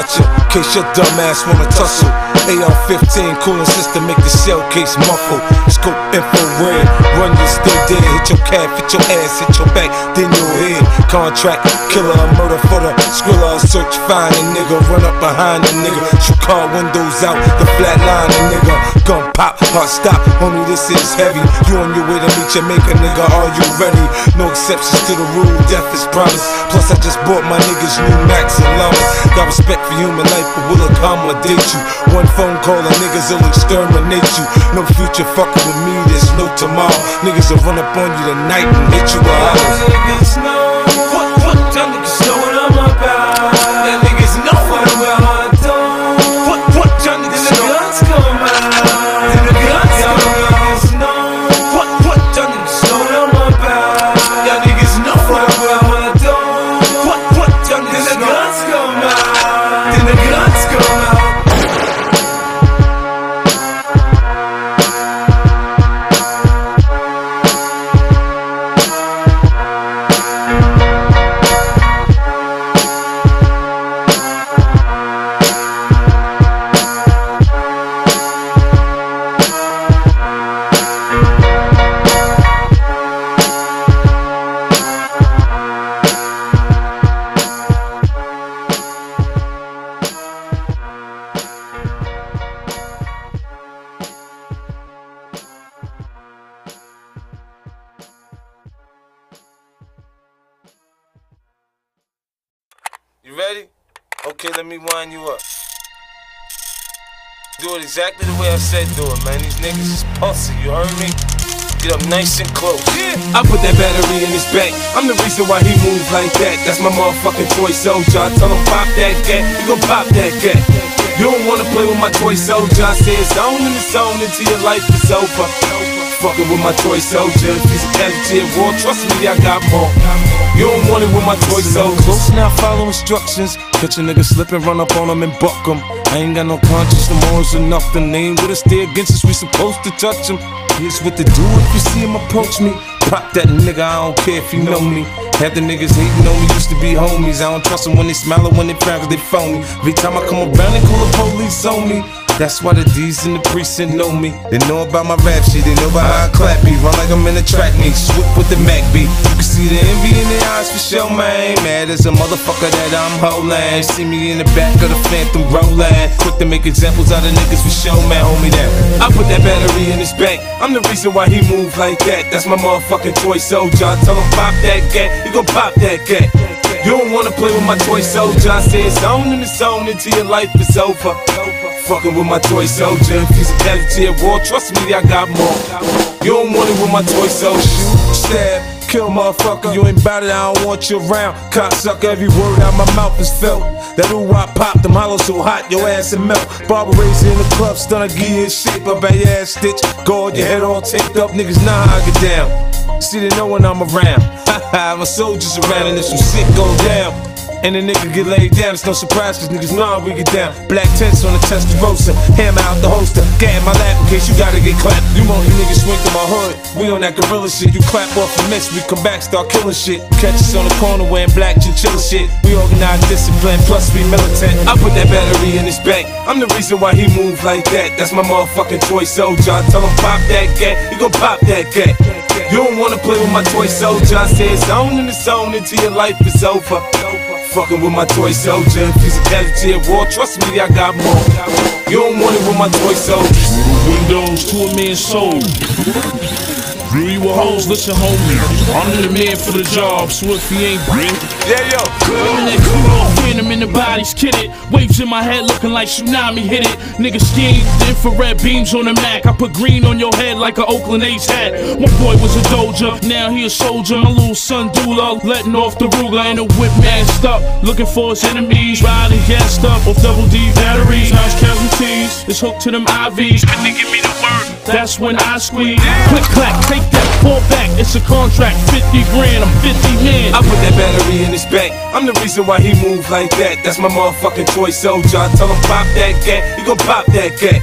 Out and cut you. Case your dumb ass wanna tussle. AR-15 cooling system make the shell case muffle. Scope infrared, run you still dead. Hit your calf, hit your ass, hit your back, then your head. Contract killer, murder for the skrilla. Search find a nigga, run up behind a nigga. Shoot car windows out, the flat line a nigga. Gun pop, heart stop, homie this is heavy. You on your way to meet maker, nigga. Are you ready? No exceptions to the rule, death is promised. Plus I just bought my niggas new Macs and Llamas. Got respect for human life, but will accommodate you. One phone call and niggas will exterminate you. No future fucking with me, there's no tomorrow. Niggas will run up on you tonight and hit you out. Let me wind you up. Do it exactly the way I said do it, man. These niggas is pussy, you heard me? Get up nice and close. Yeah. I put that battery in his back. I'm the reason why he moves like that. That's my motherfucking toy soldier. I tell him pop that cat, he gon' pop that cat. You don't wanna play with my toy soldier. I say it's on in the zone until your life is over. Fucking with my toy soldier. If he's a casualty of war, trust me, I got more. You don't want it with my toy soldier. Close now, follow instructions. Catch a nigga slipping, run up on him and buck him. I ain't got no conscience, no morals or nothing. They ain't with us, stay against us, we supposed to touch him. Here's what to do if you see him approach me. Pop that nigga, I don't care if you know me. Half the niggas hating on me used to be homies. I don't trust them when they smile or when they frown, cause they phony. Every time I come around, they call the police on me. That's why the D's in the precinct know me. They know about my rap shit, they know about how I clap beat. Run like I'm in a track meet, swoop with the Mac beat. You can see the envy in their eyes for sure, man. Mad as a motherfucker that I'm holding. See me in the back of the Phantom rolling. Quick to make examples out of niggas for sure, man. Hold me down. I put that battery in his back. I'm the reason why he move like that. That's my motherfucking toy soldier. Tell him pop that gat, he gon' pop that gat. You don't wanna play with my toy soldier. I say it's on in the zone until your life is over. Fucking with my toy soldier. If he's a casualty war, trust me, I got more. You don't want it with my toy soldier. Shoot, stab, kill motherfucker. You ain't bout it, I don't want you around. Cocksucker, every word out my mouth is felt. That ooh I pop, them hollows so hot, your ass and melt. Barber raised in the club, stunner, give you a shape up at ass stitch. Guard your head all taped up, niggas nah I get down. See, they know when I'm around. (laughs) my soldiers around, and if some shit go down. And the nigga get laid down, it's no surprise, cause niggas know how we get down. Black tents on the Testarossa, hammer out the holster, gat in my lap in case you gotta get clapped. You want you niggas swing through my hood, we on that gorilla shit. You clap off a miss, we come back, start killing shit. Catch us on the corner wearing black chinchilla shit. We organize discipline, plus we militant. I put that battery in his back, I'm the reason why he move like that. That's my motherfucking toy soldier. I tell him pop that gat, he gon' pop that gat. You don't wanna play with my toy soldier. I said zone in the zone until your life is over. Fucking with my toy soldier. Casualty at war, trust me, I got more. You don't want it with my toy soldiers. Windows to a man's soul. Drew you a hoes, listen homie. I'm the man for the job, so if he ain't bring Yeah, yo. I'm in that cool phantom in the bodies, kid it. Waves in my head looking like tsunami hit it. Nigga scheme, the infrared beams on the Mac. I put green on your head like a Oakland A's hat. One boy was a doja, now he a soldier. My little son Dula, letting off the Ruger and a whip masked up. Looking for his enemies, riding gassed up off double D batteries. Nice casualties, it's hooked to them IVs. Can they give me the word? That's when I squeeze. Click clack, take that, fall back. It's a contract, 50 grand, I'm 50 man. I put that battery in his back. I'm the reason why he move like that. That's my motherfucking toy soldier. I tell him pop that cat, he gon' pop that cat.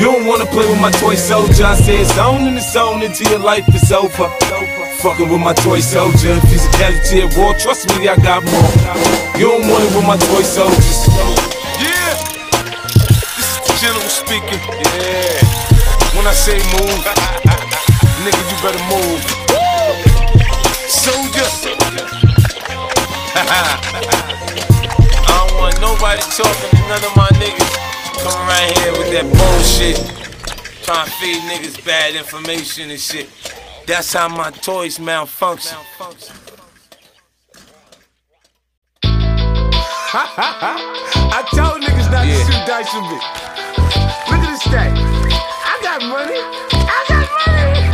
You don't wanna play with my toy soldier. I said zone in the zone until your life is over. Fucking with my toy soldier. physicality he's at war, trust me, I got more. You don't want it with my toy soldiers. Yeah, this is the general speaking. Yeah, when I say move, nigga, you better move. Soldier. (laughs) I don't want nobody talking to none of my niggas coming right here with that bullshit. Trying to feed niggas bad information and shit. That's how my toys malfunction. (laughs) I told niggas not Yeah. to shoot dice with me. Look at this thing. I got money. I got money.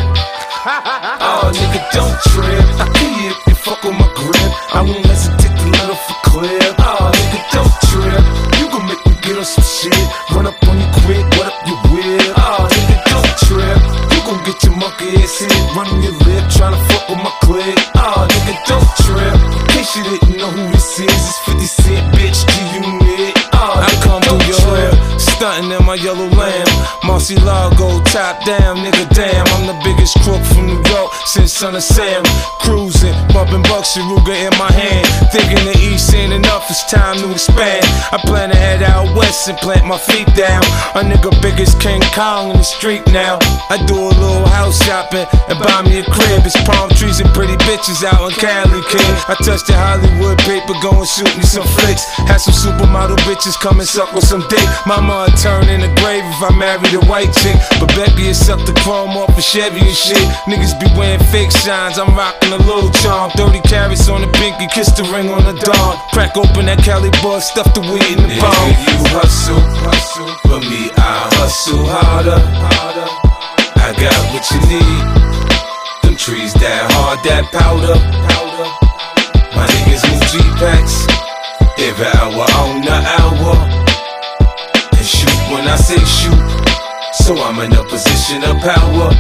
Oh, nigga, don't trip. I kill you if you fuck with my grip. I won't hesitate to let off a clip. Oh, nigga, don't trip. You gon' make me get on some shit. Run up on you quick, what up your whip? Oh, nigga, don't trip. You gon' get your monkey ass hit. Running your lip, tryna fuck with my clip. Oh, nigga, don't trip. In case you didn't know who this is, it's 50 Cent, bitch, G-Unit. Oh, I come through your hood, stunting in my yellow lamb. Murciélago, top down, nigga, damn. I'm the biggest crook from New York since Son of Sam. Cruising, bumping Bucks and Ruger in my hand. Thinking the East ain't enough, it's time to expand. I plan to head out west and plant my feet down. A nigga big as King Kong in the street now. I do a little house shopping and buy me a crib. It's palm trees and pretty bitches out in Cali, kid. I touch the Hollywood paper, go and shoot me some flicks. Had some supermodel bitches come and suck with some dick. Mama would turn in the grave if I married a white chick. But Becky would suck the chrome off of Chevy and shit. Niggas be wearing fake shines, I'm rocking a little charm. 30 carats on the pinky, kiss the ring on the dawn. Crack open that Cali bud, stuff the weed in the bomb. you hustle, hustle. For me, I hustle harder, harder. I got what you need. Them trees that hard, that powder, powder. My niggas move G-Packs every hour on the hour. When I say shoot. So I'm in a position of power.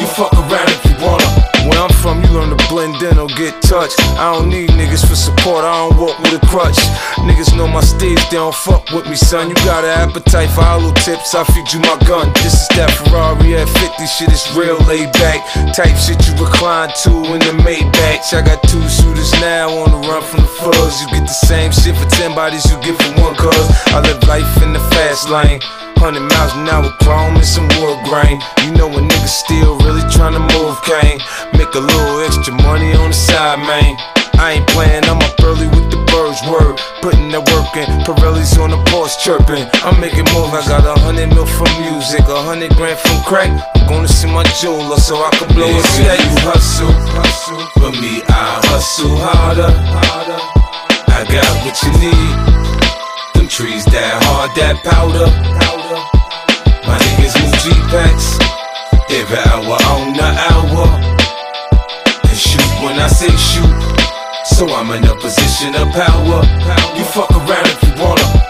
You fuck around you wanna. Where I'm from, you learn to blend in or get touched. I don't need niggas for support, I don't walk with a crutch. Niggas know my stage, they don't fuck with me, son. You got an appetite for hollow tips, I feed you my gun. This is that Ferrari at 50, shit is real laid back. Type shit you recline to in the Maybach. I got two shooters now on the run from the fuzz. You get the same shit for 10 bodies you get for one cuz. I live life in the fast lane. 100 miles an hour, chrome and some wood grain. You know a nigga still really tryna move cane. Make a little extra money on the side, man. I ain't playing, I'm up early with the birds word. Putting that work in, Pirelli's on the porch chirping. I'm making moves, I got a hundred mil from music, a hundred grand from crack. I'm gonna see my jeweler so I can blow a check. You hustle, hustle, for me I hustle harder, harder. I got what you need. Them trees that hard, that powder, powder. My niggas move G-Packs every hour on the hour. And shoot when I say shoot. So I'm in a position of power. You fuck around if you wanna.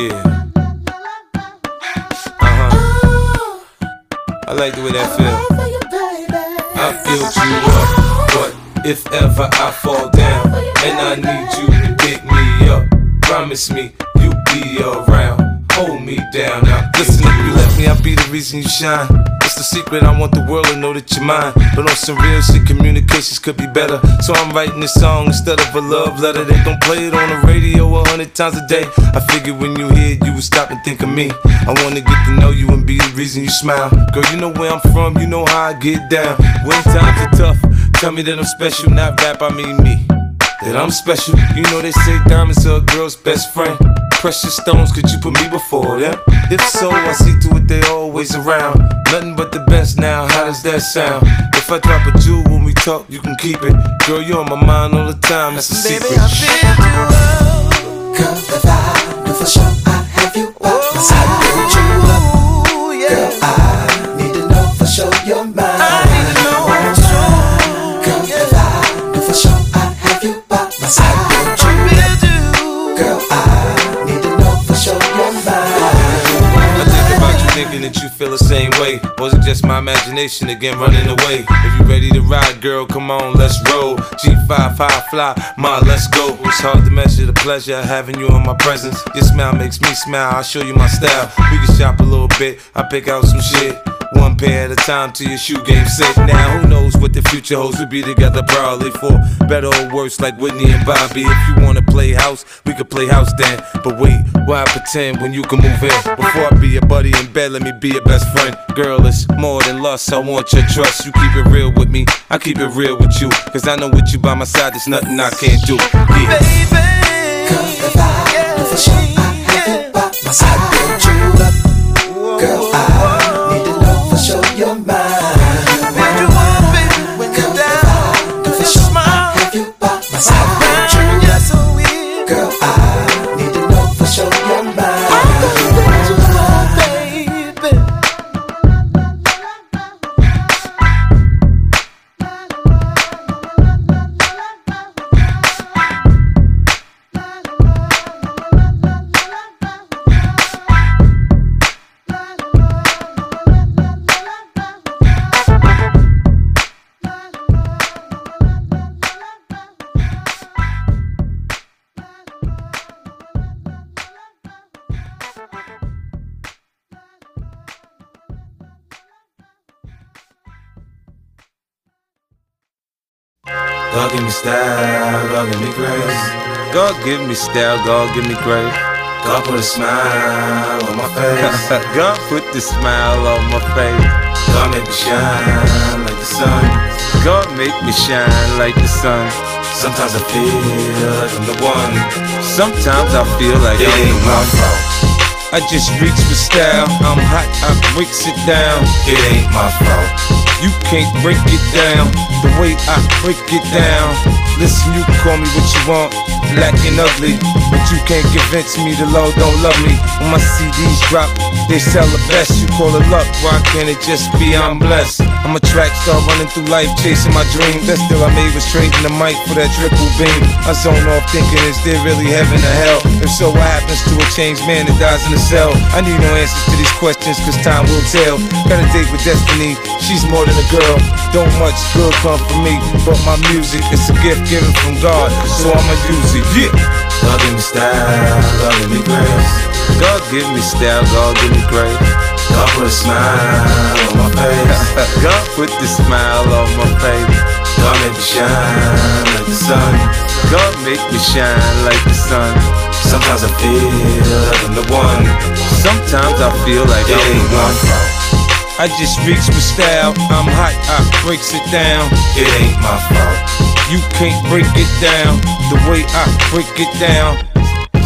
Yeah. Uh huh. I like the way that feel. I filled you up, but if ever I fall down. And I need you to pick me up. Promise me you'll be around. Hold me down. Now listen, if you let me, I'll be the reason you shine. It's the secret, I want the world to know that you're mine. But on some real shit, communications could be better. So I'm writing this song instead of a love letter. They gon' play it on the radio a hundred times a day. I figured when you hear it, you would stop and think of me. I wanna get to know you and be the reason you smile. Girl, you know where I'm from, you know how I get down. When times are tough, tell me that I'm special, not rap, I mean me that I'm special. You know they say diamonds are a girl's best friend. Precious stones, could you put me before them? If so, I see to it they always around. Nothing but the best now, how does that sound? If I drop a jewel when we talk, you can keep it. Girl, you're on my mind all the time, that's a secret. Girl, if I knew for sure I'd have you thinking that you feel the same way. Was it just my imagination again running away? If you ready to ride, girl, come on, let's roll. G5 high fly, ma, let's go. It's hard to measure the pleasure of having you in my presence. Your smile makes me smile, I'll show you my style. We can shop a little bit, I pick out some shit. One pair at a time till your shoe game set. Now who knows what the future holds? We'll be together probably for better or worse, like Whitney and Bobby. If you wanna play house, we could play house then. But wait, why pretend when you can move in? Before I be your buddy in bed, let me be your best friend. Girl, it's more than lust. I want your trust. You keep it real with me, I keep it real with you. Cause I know with you by my side, there's nothing I can't do. Yeah. Girl, if I knew for sure I'd have you by my side, build you for sure style, God give me grace. God give me style, God give me grace. God put a smile on my face. (laughs) God put the smile on my face. God make me shine like the sun. God make me shine like the sun. Sometimes I feel like I'm the one. Sometimes I feel like It I'm ain't the my one. fault. I just reach for style. I'm hot, I breaks it down. It ain't my fault. You can't break it down the way I break it down. Listen, you can call me what you want, black and ugly, but you can't convince me the Lord don't love me. When my CDs drop, they sell the best. You call it luck, why can't it just be I'm blessed? I'm a track star running through life, chasing my dreams. That still I made was trading the mic for that triple beam. I zone off thinking, is there really heaven or hell? If so, what happens to a changed man that dies in a cell? I need no answers to these questions, cause time will tell. Got a date with destiny, she's more than a girl. Don't much good come from me, but my music is a gift given from God, so I'ma use it. Yeah. God give me style, God give me grace. God give me style, God give me grace. God put a smile on my face. (laughs) God put the smile on my face. God make me shine like the sun. God make me shine like the sun. Sometimes I feel like I'm the one. Sometimes I feel like It I'm ain't the my one. fault. I just reach for style. I'm hot, I breaks it down. It ain't my fault. You can't break it down the way I break it down.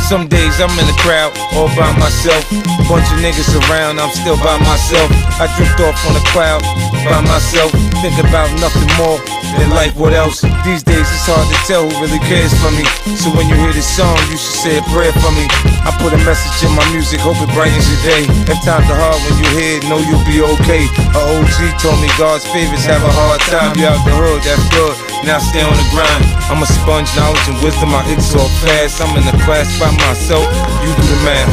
Some days I'm in the crowd all by myself. A bunch of niggas around, I'm still by myself. I drift off on a cloud by myself. Think about nothing more than life, what else? These days it's hard to tell who really cares for me. So when you hear this song, you should say a prayer for me. I put a message in my music, hope it brightens your day. If times are hard when you hear it, know you'll be okay. A OG told me God's favorites have a hard time. You out the hood, that's good. Now stay on the grind. I'm a sponge, knowledge and wisdom. I exalt fast. I'm in the class by myself. You do the math.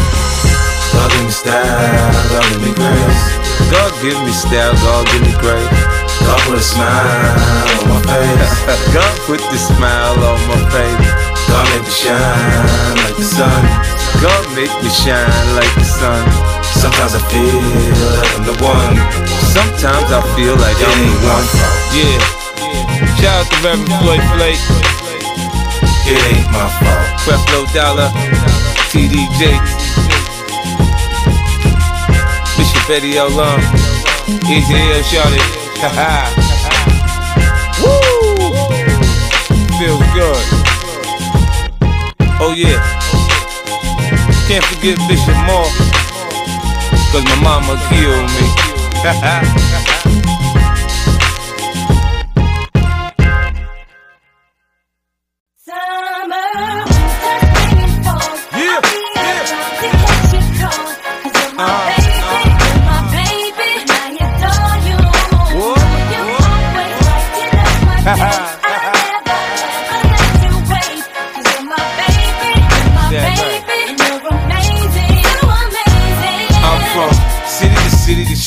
God give me style, God give me grace. God give me style, God give me grace. God put a smile on my face. (laughs) God put the smile on my face. God make me shine like the sun. God make me shine like the sun. Sometimes I feel like I'm the one. Sometimes I feel like I'm the one. Yeah. Shout out to Reverend Floyd Flake, It ain't my fault. Creflo Dollar, TDJ, Bishop Eddie L. Long, Easy L. Shawty. Haha. Woo! Feels good. Oh yeah. Can't forget Bishop Moore. Cause my mama killed me. Yeah,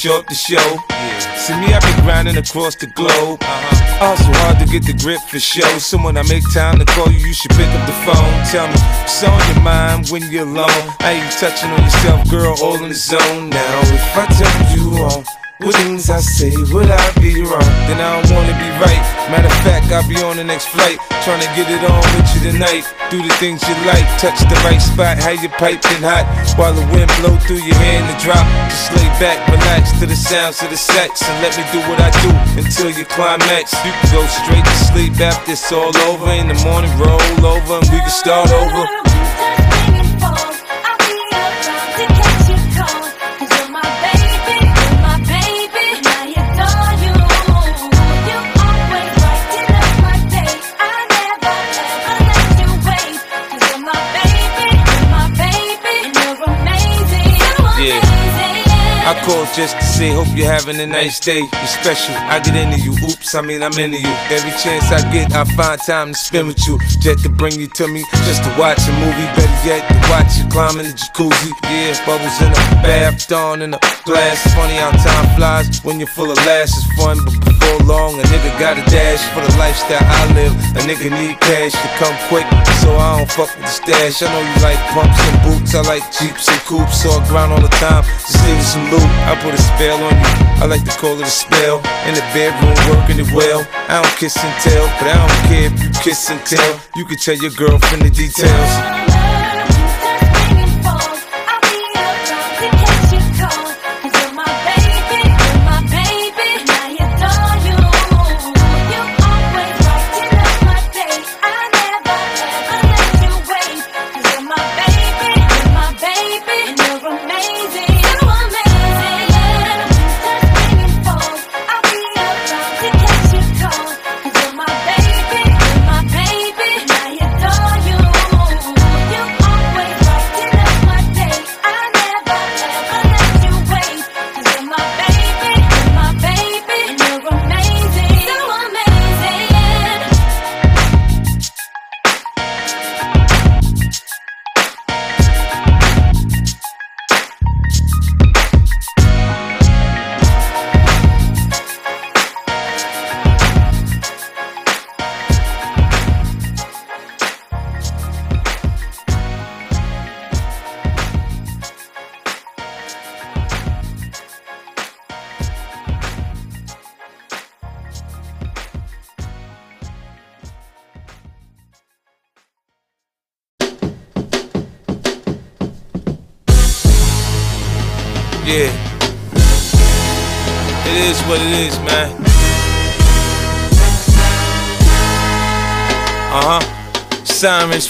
city to show up the show. See me, I be grinding across the globe. Uh-huh. Also hard to get the grip for show. So when I make time to call you, you should pick up the phone. Tell me, what's on your mind when you're alone? How you touching on yourself, girl, all in the zone now? If I tell you wrong, what things I say, would I be wrong? Then I don't wanna be right. Matter of fact, I'll be on the next flight. Trying to get it on with you tonight. Do the things you like, touch the right spot, how you piping hot. While the wind blow through your in the drop. Just lay back, relax to the sounds of the sex. And let me do what I do until you climax. You can go straight to sleep after it's all over. In the morning, roll over and we can start over. I called just to say, hope you're having a nice day. You're special. I get into you. Oops, I mean, I'm into you. Every chance I get, I find time to spend with you. Jet to bring you to me, just to watch a movie. Better yet, to watch you climb in the jacuzzi. Yeah, bubbles in the bath, Dom in the glass. Funny how time flies when you're full of laughs. It's fun, but before long, a nigga got a dash for the lifestyle I live. A nigga need cash to come quick, so I don't fuck with the stash. I know you like pumps and boots, I like jeeps and coupes, so I grind all the time. Just leave some I put a spell on you. I like to call it a spell. In the bedroom, working it well. I don't kiss and tell, but I don't care if you kiss and tell. You can tell your girlfriend the details.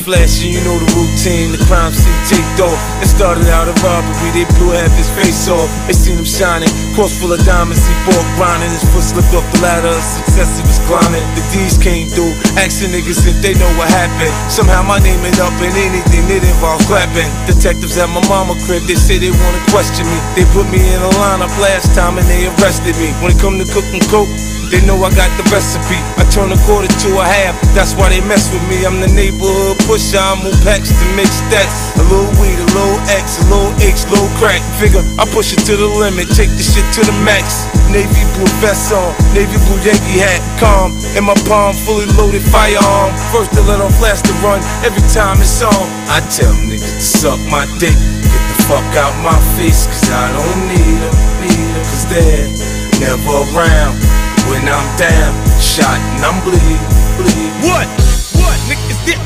Sirens flashing, you know the routine. The crime scene taped off. It started out a robbery, they blew half his face off. They seen him shining, cross full of diamonds. He bought grinding, his foot slipped off the ladder. Success he was climbing. The D's came through, asking niggas if they know what happened. Somehow my name ended up in anything that involved clapping. Detectives at my mama crib, they say they wanna question me. They put me in a lineup last time and they arrested me. When it come to cooking coke. They know I got the recipe. I turn a quarter to a half. That's why they mess with me. I'm the neighborhood push, I move packs to mix stacks. A little weed, a little X, a little H, little crack. Figure, I push it to the limit, take the shit to the max. Navy blue vest on, navy blue Yankee hat, calm. In my palm, fully loaded firearm. First to let off, last to run, every time it's on. I tell niggas to suck my dick, get the fuck out my face, cause I don't need them, need them, cause they're never around. When I'm down, shot and I'm bleed, bleed. What? What? Nigga, is there,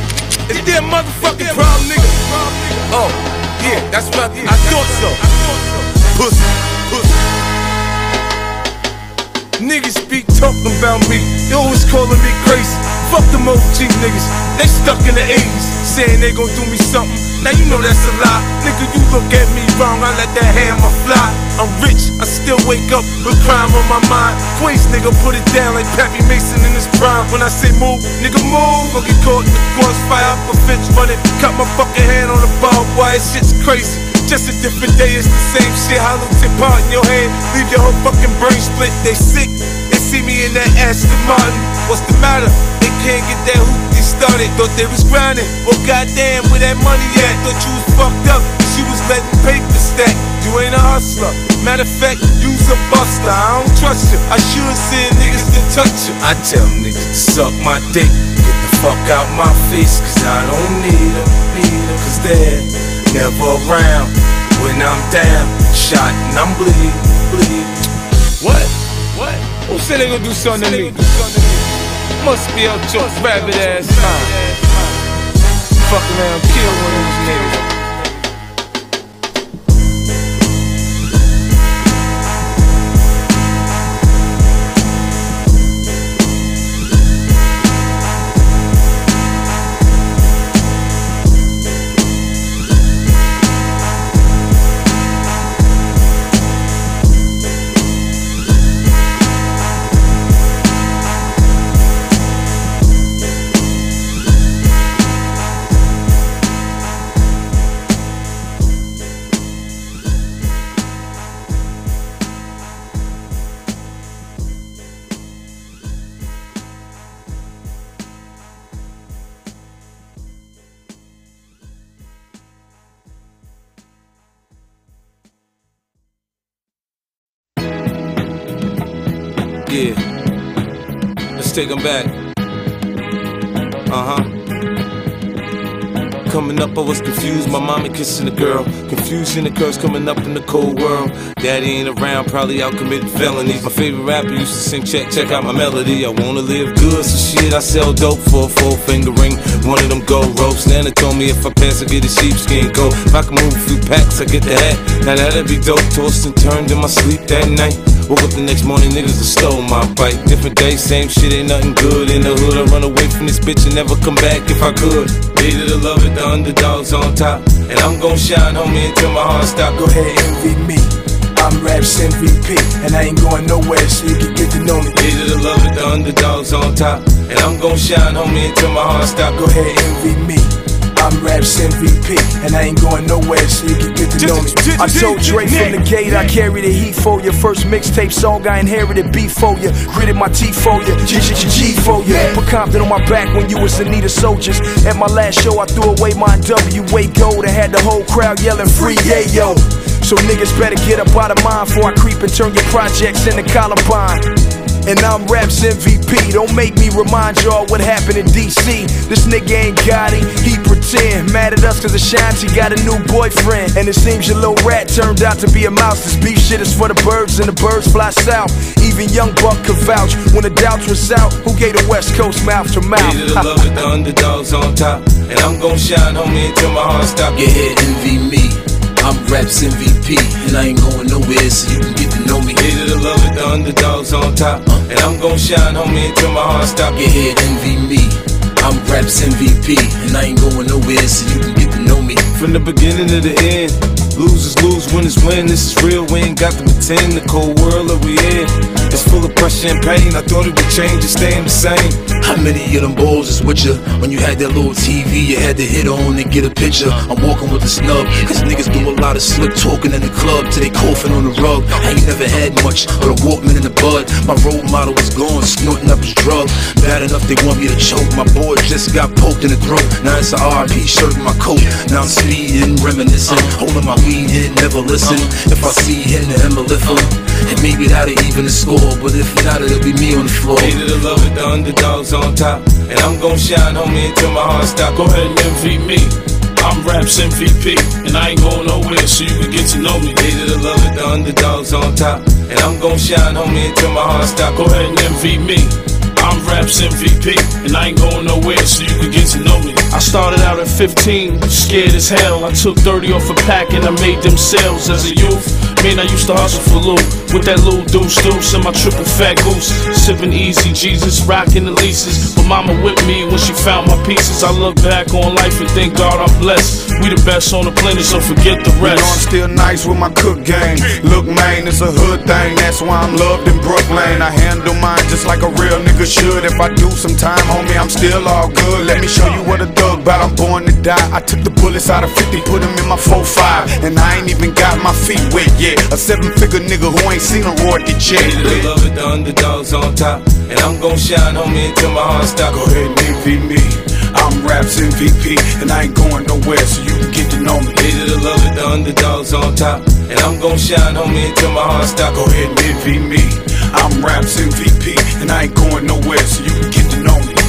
is there a motherfucking problem, nigga? Oh, yeah, that's what I, I thought so. Pussy, pussy. Niggas be talking about me, they always calling me crazy. Fuck them OG niggas, they stuck in the 80s, saying they gon' do me something. Now you know that's a lie. Nigga, you look at me wrong, I let that hammer fly. I'm rich, I still wake up with crime on my mind. Queens nigga put it down like Pappy Mason in his prime. When I say move, nigga move, I'll get caught in the crossfire. A fence running, cut my fucking hand on the barbed wire. Shit's crazy. Just a different day, it's the same shit. Hollow tip part in your hand, leave your whole fucking brain split. They sick, they see me in that Aston Martin. What's the matter? They can't get that hoop they started. Thought they was grinding. Well, goddamn, where that money at? Thought you was fucked up. She was letting paper stack. You ain't a hustler. Matter of fact, you's a buster. I don't trust you. I should send niggas to touch you. I tell niggas to suck my dick. Get the fuck out my face, cause I don't need them. Need them, cause they're never around. When I'm down, shot and I'm bleeding. bleed. What? What? Who said they gonna do something to me? Must be a choice, rabbit ass. Fuck around, kill one of. Take them back. Uh huh. Coming up, I was confused. My mommy kissing a girl. Confusion occurs coming up in the cold world. Daddy ain't around, probably out committing felonies. My favorite rapper used to sing, check, check out my melody. I wanna live good, so shit, I sell dope for a four finger ring. One of them gold ropes. Nana told me if I pass, I get a sheepskin coat. If I can move a few packs, I get the hat. Now that'd be dope. Tossed and turned in my sleep that night. Woke up the next morning, niggas have stole my bike. Different day, same shit, ain't nothing good. In the hood, I run away from this bitch and never come back if I could. Hated to love it, the underdogs on top. And I'm gon' shine, homie, until my heart stop. Go ahead, envy me. I'm Raps MVP, and I ain't going nowhere, so you can get to know me. Hated to love it, the underdogs on top. And I'm gon' shine, homie, until my heart stop. Go ahead, envy me. I'm Raps MVP, and I ain't going nowhere, so you can get to know me. I told Dre from the gate, I carry the heat for you. First mixtape song, I inherited beef for you. Gritted my teeth for you, G G G for you. Put Compton on my back when you was in need of soldiers. At my last show, I threw away my WA gold and had the whole crowd yelling free yayo. So niggas better get up out of mine before I creep and turn your projects into Columbine. And I'm Raps MVP. Don't make me remind y'all what happened in DC. This nigga ain't got it, he pretend. Mad at us cause Ashanti got a new boyfriend. And it seems your little rat turned out to be a mouse. This beef shit is for the birds and the birds fly south. Even Young Buck could vouch when the doubts was out. Who gave the West Coast mouth to mouth? Hated to love it, the underdogs on top. And I'm gon' shine, homie, until my heart stop. Yeah, envy me. I'm Raps MVP, and I ain't going nowhere, so you can get to know me. Hated to love it, the underdogs on top. Uh. And I'm gon' shine, homie, until my heart stop. Yeah, here envy me. I'm Raps MVP, and I ain't going nowhere, so you can get to know me. From the beginning to the end, losers lose, winners win. This is real, we ain't got to pretend. The cold world that we in is full of pressure and pain. I thought it would change, it's staying the same. How many of them balls is with you? When you had that little TV, you had to hit on and get a picture. I'm walking with a snub, cause niggas do a lot of slick talking in the club till they coughing on the rug. I ain't never had much, but a Walkman in the bud. My role model was gone, snorting up his drug. Bad bad enough they want me to choke. My boy just got poked in the throat. Now it's a RP shirt in my coat. Now I'm speeding, reminiscing, holding my never listen. If I see him, I'ma lift him. And maybe that'll even the score. But if not, it'll be me on the floor. Hated to love it, the underdogs on top. And I'm gon' shine, homie, until my heart stop. Go ahead and me. I'm Raps MVP, and I ain't going nowhere, so you can get to know me. Hated to love it, the underdogs on top. And I'm gon' shine, homie, until my heart stop. Go ahead and envy me. I'm Raps MVP, and I ain't going nowhere, so you can get to know me. I started out at 15, scared as hell. I took 30 off a pack and I made them sales as a youth. Man, I used to hustle for loot with that little deuce deuce and my triple fat goose. Sipping easy, Jesus, rocking the leases. But mama with me when she found my pieces. I look back on life and thank God I'm blessed. We the best on the planet, so forget the You rest. know I'm still nice with my cook game. Look, man, it's a hood thing. That's why I'm loved in Brooklyn. I handle mine just like a real nigga should. If I do some time, homie, I'm still all good. Let me show you what a thug bout. I'm born to die. I took the bullets out of 50, put them in my 4-5. And I ain't even got my feet wet yet. A seven figure nigga who ain't seen a royalty check. Hated to love it, the underdogs on top. And I'm gon' shine, homie, until my heart stop. Go ahead and envy me. I'm Raps MVP, and I ain't going nowhere, so you can get to know me. Hated to love it, the underdogs on top. And I'm gon' shine, homie, until my heart stop. Go ahead and envy me. I'm Raps MVP, and I ain't going nowhere, so you can get to know me.